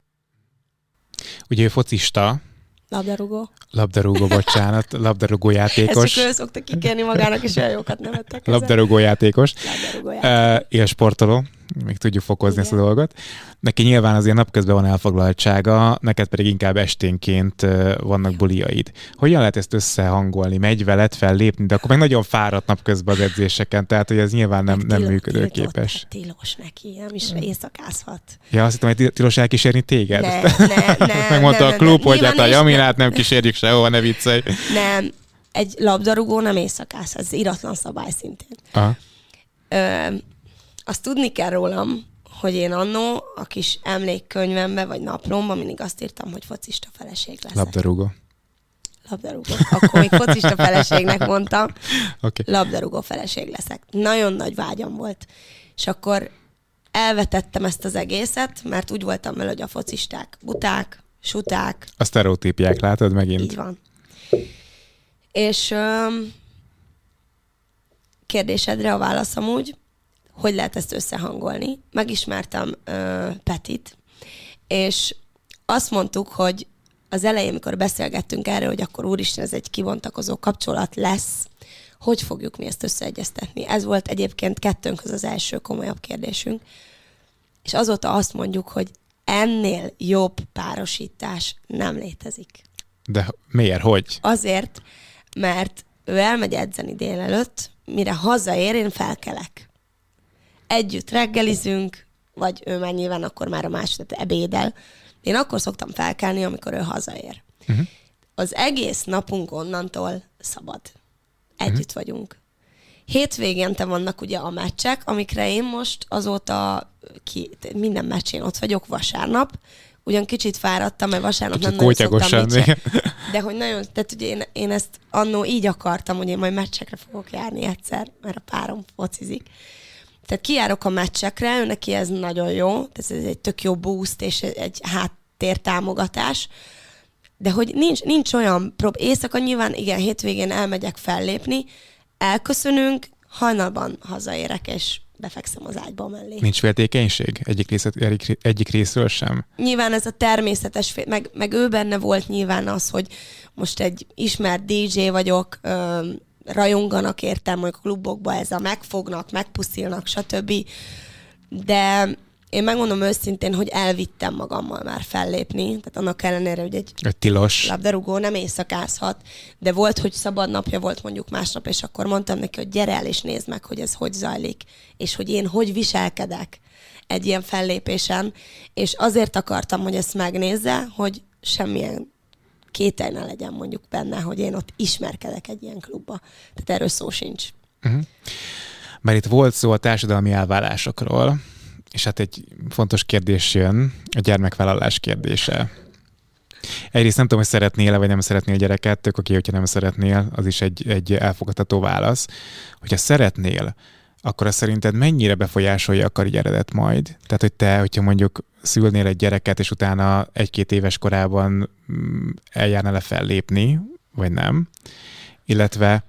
Ugye ő focista, Labdarúgó. Labdarúgó, bocsánat, labdarúgó játékos. Ezt csak szokta kikérni magának, és olyan jókat nevettek Labdarúgó játékos. Labdarúgó játékos. Uh, élsportoló még tudjuk fokozni Igen. ezt a dolgot. Neki nyilván azért napközben van elfoglaltsága, neked pedig inkább esténként vannak buliaid. Hogyan lehet ezt összehangolni? Megy veled fellépni, de akkor meg nagyon fáradt napközben az edzéseken, tehát hogy ez nyilván nem, nem működőképes. Tilos neki, nem is éjszakázhat. Ja, azt hittem, hogy tilos elkísérni téged. Ne, ne, ne, Megmondta a klub, hogy hát a Jaminát nem kísérjük sehova, ne viccelj. Nem, egy labdarúgó nem éjszakász, ez iratlan szabály szintén. Aha. Ö, azt tudni kell rólam, hogy én annó a kis emlékkönyvembe, vagy naplomba mindig azt írtam, hogy focista feleség leszek. Labdarúgó. Labdarúgó. Akkor még focista feleségnek mondtam. Okay. Labdarúgó feleség leszek. Nagyon nagy vágyam volt. És akkor elvetettem ezt az egészet, mert úgy voltam vele, hogy a focisták buták, suták. A sztereotípiák, látod megint? Így van. És kérdésedre a válaszom úgy, hogy lehet ezt összehangolni. Megismertem ö, Petit, és azt mondtuk, hogy az elején, amikor beszélgettünk erről, hogy akkor úristen, ez egy kivontakozó kapcsolat lesz, hogy fogjuk mi ezt összeegyeztetni? Ez volt egyébként kettőnk az első komolyabb kérdésünk. És azóta azt mondjuk, hogy ennél jobb párosítás nem létezik. De miért? Hogy? Azért, mert ő elmegy edzeni délelőtt, mire hazaér, én felkelek együtt reggelizünk, vagy ő már nyilván akkor már a második ebédel. Én akkor szoktam felkelni, amikor ő hazaér. Uh-huh. Az egész napunk onnantól szabad. Együtt uh-huh. vagyunk. Hétvégente vannak ugye a meccsek, amikre én most azóta ki, minden meccsén ott vagyok vasárnap. Ugyan kicsit fáradtam, mert vasárnap kicsit nem nagyon szoktam De hogy nagyon, tehát ugye én, én ezt annó így akartam, hogy én majd meccsekre fogok járni egyszer, mert a párom focizik. Tehát kijárok a meccsekre, ő neki ez nagyon jó, ez egy tök jó boost és egy háttértámogatás, de hogy nincs, nincs olyan prób... Éjszaka nyilván, igen, hétvégén elmegyek fellépni, elköszönünk, hajnalban hazaérek, és befekszem az ágyba mellé. Nincs féltékenység egyik, részet, egyik, részről sem? Nyilván ez a természetes, meg, meg ő benne volt nyilván az, hogy most egy ismert DJ vagyok, rajonganak értem, a klubokba ez a megfognak, megpuszilnak, stb. De én megmondom őszintén, hogy elvittem magammal már fellépni, tehát annak ellenére, hogy egy, egy tilos. labdarúgó nem éjszakázhat, de volt, hogy szabad napja volt mondjuk másnap, és akkor mondtam neki, hogy gyere el és nézd meg, hogy ez hogy zajlik, és hogy én hogy viselkedek egy ilyen fellépésen, és azért akartam, hogy ezt megnézze, hogy semmilyen kétel ne legyen mondjuk benne, hogy én ott ismerkedek egy ilyen klubba. Tehát erről szó sincs. Uh-huh. Mert itt volt szó a társadalmi elválásokról, és hát egy fontos kérdés jön, a gyermekvállalás kérdése. Egyrészt nem tudom, hogy szeretnél-e, vagy nem szeretnél gyereket, tök oké, hogyha nem szeretnél, az is egy, egy elfogadható válasz. Hogyha szeretnél, akkor azt szerinted mennyire befolyásolja a karrieredet majd? Tehát, hogy te, hogyha mondjuk szülnél egy gyereket, és utána egy-két éves korában mm, eljárnál le fellépni, vagy nem, illetve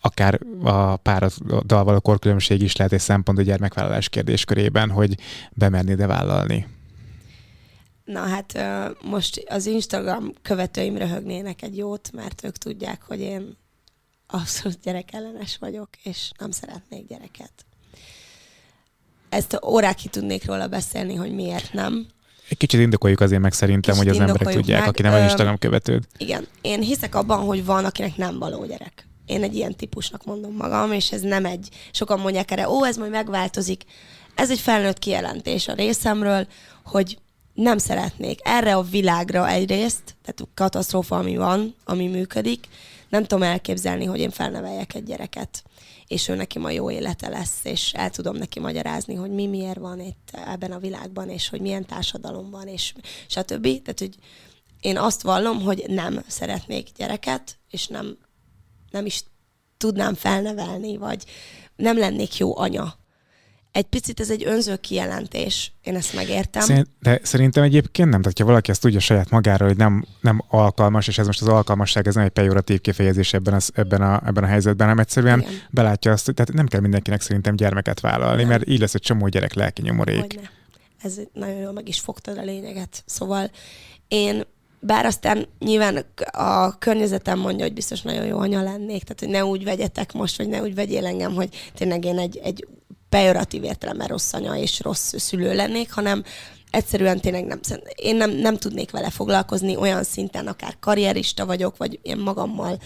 akár a páraddal való korkülönbség is lehet egy szempont a gyermekvállalás kérdéskörében, hogy bemernéd e vállalni? Na hát most az Instagram követőim röhögnének egy jót, mert ők tudják, hogy én abszolút gyerekellenes vagyok, és nem szeretnék gyereket. Ezt órákig tudnék róla beszélni, hogy miért nem. Egy kicsit indokoljuk azért meg szerintem, Kicsit hogy az emberek tudják, meg. aki nem az Instagram követőd. Igen. Én hiszek abban, hogy van, akinek nem való gyerek én egy ilyen típusnak mondom magam, és ez nem egy, sokan mondják erre, ó, ez majd megváltozik. Ez egy felnőtt kijelentés a részemről, hogy nem szeretnék erre a világra egyrészt, tehát katasztrófa, ami van, ami működik, nem tudom elképzelni, hogy én felneveljek egy gyereket, és ő neki ma jó élete lesz, és el tudom neki magyarázni, hogy mi miért van itt ebben a világban, és hogy milyen társadalom van, és stb. Tehát, hogy én azt vallom, hogy nem szeretnék gyereket, és nem nem is tudnám felnevelni, vagy nem lennék jó anya. Egy picit ez egy önző kijelentés, én ezt megértem. De szerintem egyébként nem, tehát ha valaki ezt tudja saját magáról, hogy nem, nem alkalmas, és ez most az alkalmasság, ez nem egy pejoratív kifejezés ebben, az, ebben, a, ebben a helyzetben, hanem egyszerűen Igen. belátja azt, hogy tehát nem kell mindenkinek szerintem gyermeket vállalni, nem. mert így lesz egy csomó gyerek lelki nyomorék. Hogyne. Ez nagyon jól meg is fogtad a lényeget. Szóval én bár aztán nyilván a környezetem mondja, hogy biztos nagyon jó anya lennék, tehát hogy ne úgy vegyetek most, vagy ne úgy vegyél engem, hogy tényleg én egy, egy pejoratív értelemben rossz anya és rossz szülő lennék, hanem egyszerűen tényleg nem, én nem, nem tudnék vele foglalkozni olyan szinten, akár karrierista vagyok, vagy én magammal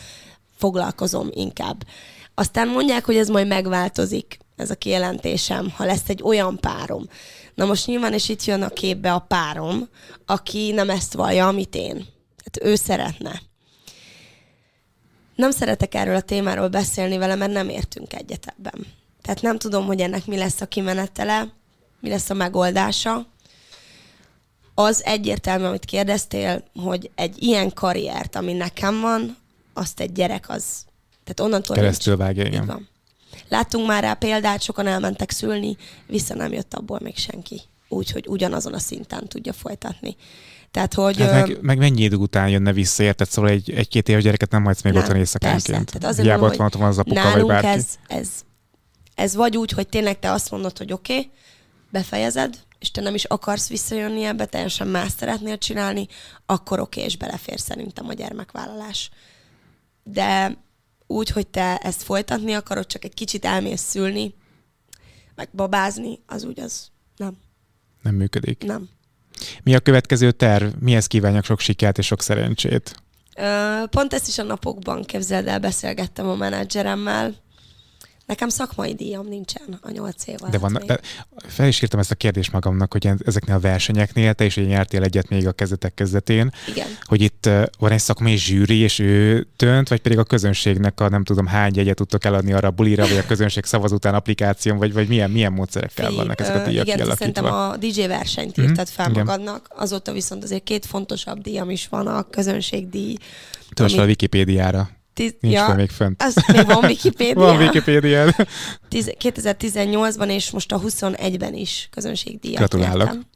foglalkozom inkább. Aztán mondják, hogy ez majd megváltozik, ez a kijelentésem, ha lesz egy olyan párom. Na most nyilván, és itt jön a képbe a párom, aki nem ezt vallja, amit én. Tehát ő szeretne. Nem szeretek erről a témáról beszélni vele, mert nem értünk egyet ebben. Tehát nem tudom, hogy ennek mi lesz a kimenetele, mi lesz a megoldása. Az egyértelmű, amit kérdeztél, hogy egy ilyen karriert, ami nekem van, azt egy gyerek az, tehát onnantól Keresztül vágja, igen. Láttunk már rá példát, sokan elmentek szülni, vissza nem jött abból még senki. Úgyhogy ugyanazon a szinten tudja folytatni. Tehát, hogy... Hát meg, meg mennyi idő után jönne vissza, érted? Szóval egy, egy-két éves gyereket nem hagysz még nem, otthon éjszakánként. Tehát azért Hiába mondom, ott van, az apuka, vagy bárki. Ez, ez, ez vagy úgy, hogy tényleg te azt mondod, hogy oké, okay, befejezed, és te nem is akarsz visszajönni ebbe, teljesen más szeretnél csinálni, akkor oké, okay, és belefér szerintem a gyermekvállalás. De úgy, hogy te ezt folytatni akarod, csak egy kicsit elmész szülni, meg babázni, az úgy az nem. Nem működik. Nem. Mi a következő terv? Mihez kívánjak sok sikert és sok szerencsét? Pont ezt is a napokban képzeld el, beszélgettem a menedzseremmel. Nekem szakmai díjam nincsen a nyolc év alatt De van, de fel is írtam ezt a kérdést magamnak, hogy ezeknél a versenyeknél, te is ugye nyertél egyet még a kezdetek kezdetén, Igen. hogy itt van egy szakmai zsűri, és ő dönt, vagy pedig a közönségnek a nem tudom hány jegyet tudtok eladni arra a bulira, vagy a közönség szavaz után applikáción, vagy, vagy milyen, milyen módszerekkel Figyelj, vannak ezek a díjak Igen, te szerintem a DJ versenyt Mhm, írtad fel igen. magadnak, azóta viszont azért két fontosabb díjam is van, a közönségdíj. Töltsd fel a ami- Wikipédiára. Tiz, Nincs ja, még fönt. az még van Wikipédia. Van Wikipédiád. Tiz- 2018-ban és most a 21-ben is közönségdíjat Gratulálok. nyertem.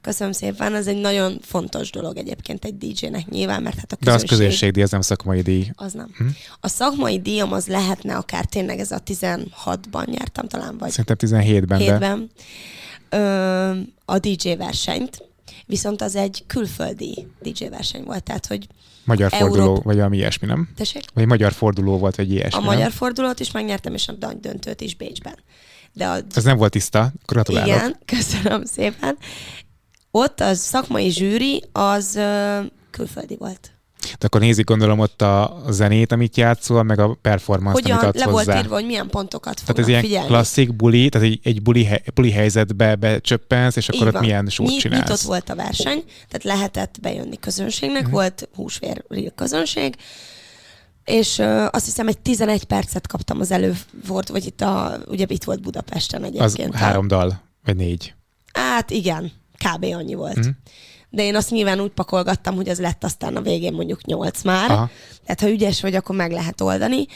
Köszönöm szépen, ez egy nagyon fontos dolog egyébként egy DJ-nek nyilván, mert hát a De az közönség... közönségdíj, az nem szakmai díj. Az nem. Hm? A szakmai díjam az lehetne akár tényleg ez a 16-ban nyertem talán, vagy Szerintem 17-ben, de 7-ben ö, a DJ versenyt, viszont az egy külföldi DJ verseny volt, tehát hogy magyar Európa- forduló, vagy valami ilyesmi, nem? tessék, Vagy magyar forduló volt, vagy ilyesmi, a nem? magyar fordulót is megnyertem, és a nagy döntőt is Bécsben. De a Ez nem volt tiszta, gratulálok. Igen, köszönöm szépen. Ott a szakmai zsűri az külföldi volt. De akkor nézik gondolom ott a zenét, amit játszol, meg a performance-t, Hogyan amit adsz le volt hozzá. írva, hogy milyen pontokat Tehát fognak ez ilyen figyelni. klasszik buli, tehát egy, egy buli, hely, buli helyzetbe becsöppensz, és akkor ott milyen sót Nyit, csinálsz. Nyitott volt a verseny, tehát lehetett bejönni közönségnek, Mhm. uh-huh. volt húsvéri közönség, és ö, azt hiszem egy 11 percet kaptam az előfordul, vagy itt a, ugye itt volt Budapesten Az egyébként. a- három dal, vagy négy. Hát igen, kb. annyi volt. Mhm. De én azt nyilván úgy pakolgattam, hogy az lett aztán a végén mondjuk 8 már. Aha. Tehát ha ügyes vagy, akkor meg lehet oldani.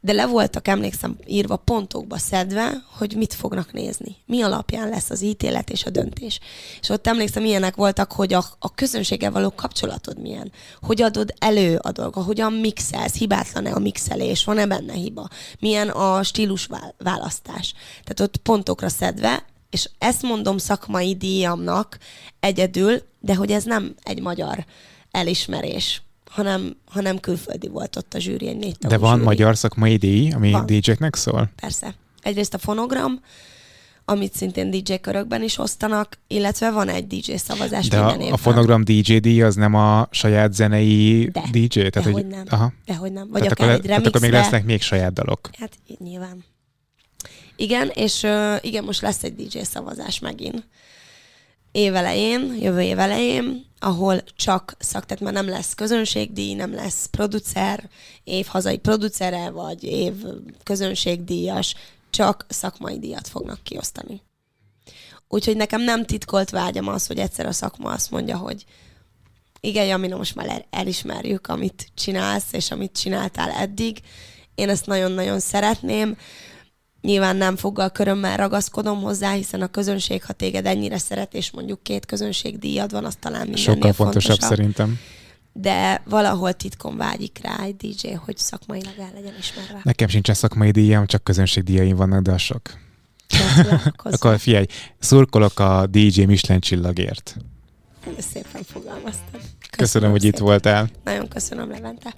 De le voltak, emlékszem, írva pontokba szedve, hogy mit fognak nézni. Mi alapján lesz az ítélet és a döntés. És ott emlékszem, ilyenek voltak, hogy a, a közönséggel való kapcsolatod milyen. Hogy adod elő a dolga, hogyan mixelsz, hibátlan-e a mixelés, van-e benne hiba, milyen a stílus vál- választás. Tehát ott pontokra szedve, és ezt mondom szakmai díjamnak egyedül, de hogy ez nem egy magyar elismerés, hanem, hanem külföldi volt ott a zsűri, egy négy De van zsűri. magyar szakmai díj, ami Van. DJ-knek szól? Persze. Egyrészt a fonogram, amit szintén DJ körökben is osztanak, illetve van egy DJ szavazás De minden a, a fonogram DJ díj az nem a saját zenei De. DJ? Tehát, Dehogy hogy, nem. Aha. Dehogy nem. Vagy Tehát akár akkor, egy tehát akkor még remixre. lesznek még saját dalok. Hát így nyilván. Igen, és igen, most lesz egy DJ szavazás megint. Évelején, jövő év elején, ahol csak szak, tehát már nem lesz közönségdíj, nem lesz producer, év hazai producere, vagy év közönségdíjas, csak szakmai díjat fognak kiosztani. Úgyhogy nekem nem titkolt vágyam az, hogy egyszer a szakma azt mondja, hogy igen, Jamina, most már el- elismerjük, amit csinálsz, és amit csináltál eddig. Én ezt nagyon-nagyon szeretném. Nyilván nem foggal körömmel ragaszkodom hozzá, hiszen a közönség, ha téged ennyire szeret, és mondjuk két közönség díjad van, az talán mindennél Sokkal fontosabb fontosabb. szerintem. De valahol titkon vágyik rá egy DJ, hogy szakmailag el legyen ismerve. Nekem sincsen szakmai díjam, csak közönségdíjaim vannak, de az sok. Akkor figyelj, szurkolok a DJ Michelin csillagért. Szépen fogalmaztad. Köszönöm, Köszönöm, hogy itt szépen. voltál. Nagyon köszönöm, Levente.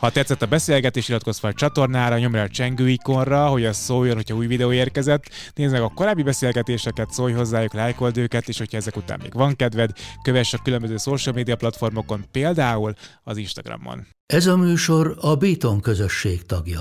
Ha tetszett a beszélgetés, iratkozz fel a csatornára, nyomj rá a csengő ikonra, hogy az szóljon, hogyha új videó érkezett. Nézd meg a korábbi beszélgetéseket, szólj hozzájuk, lájkold őket, és hogyha ezek után még van kedved, kövess a különböző social media platformokon, például az Instagramon. Ez a műsor a Béton közösség tagja.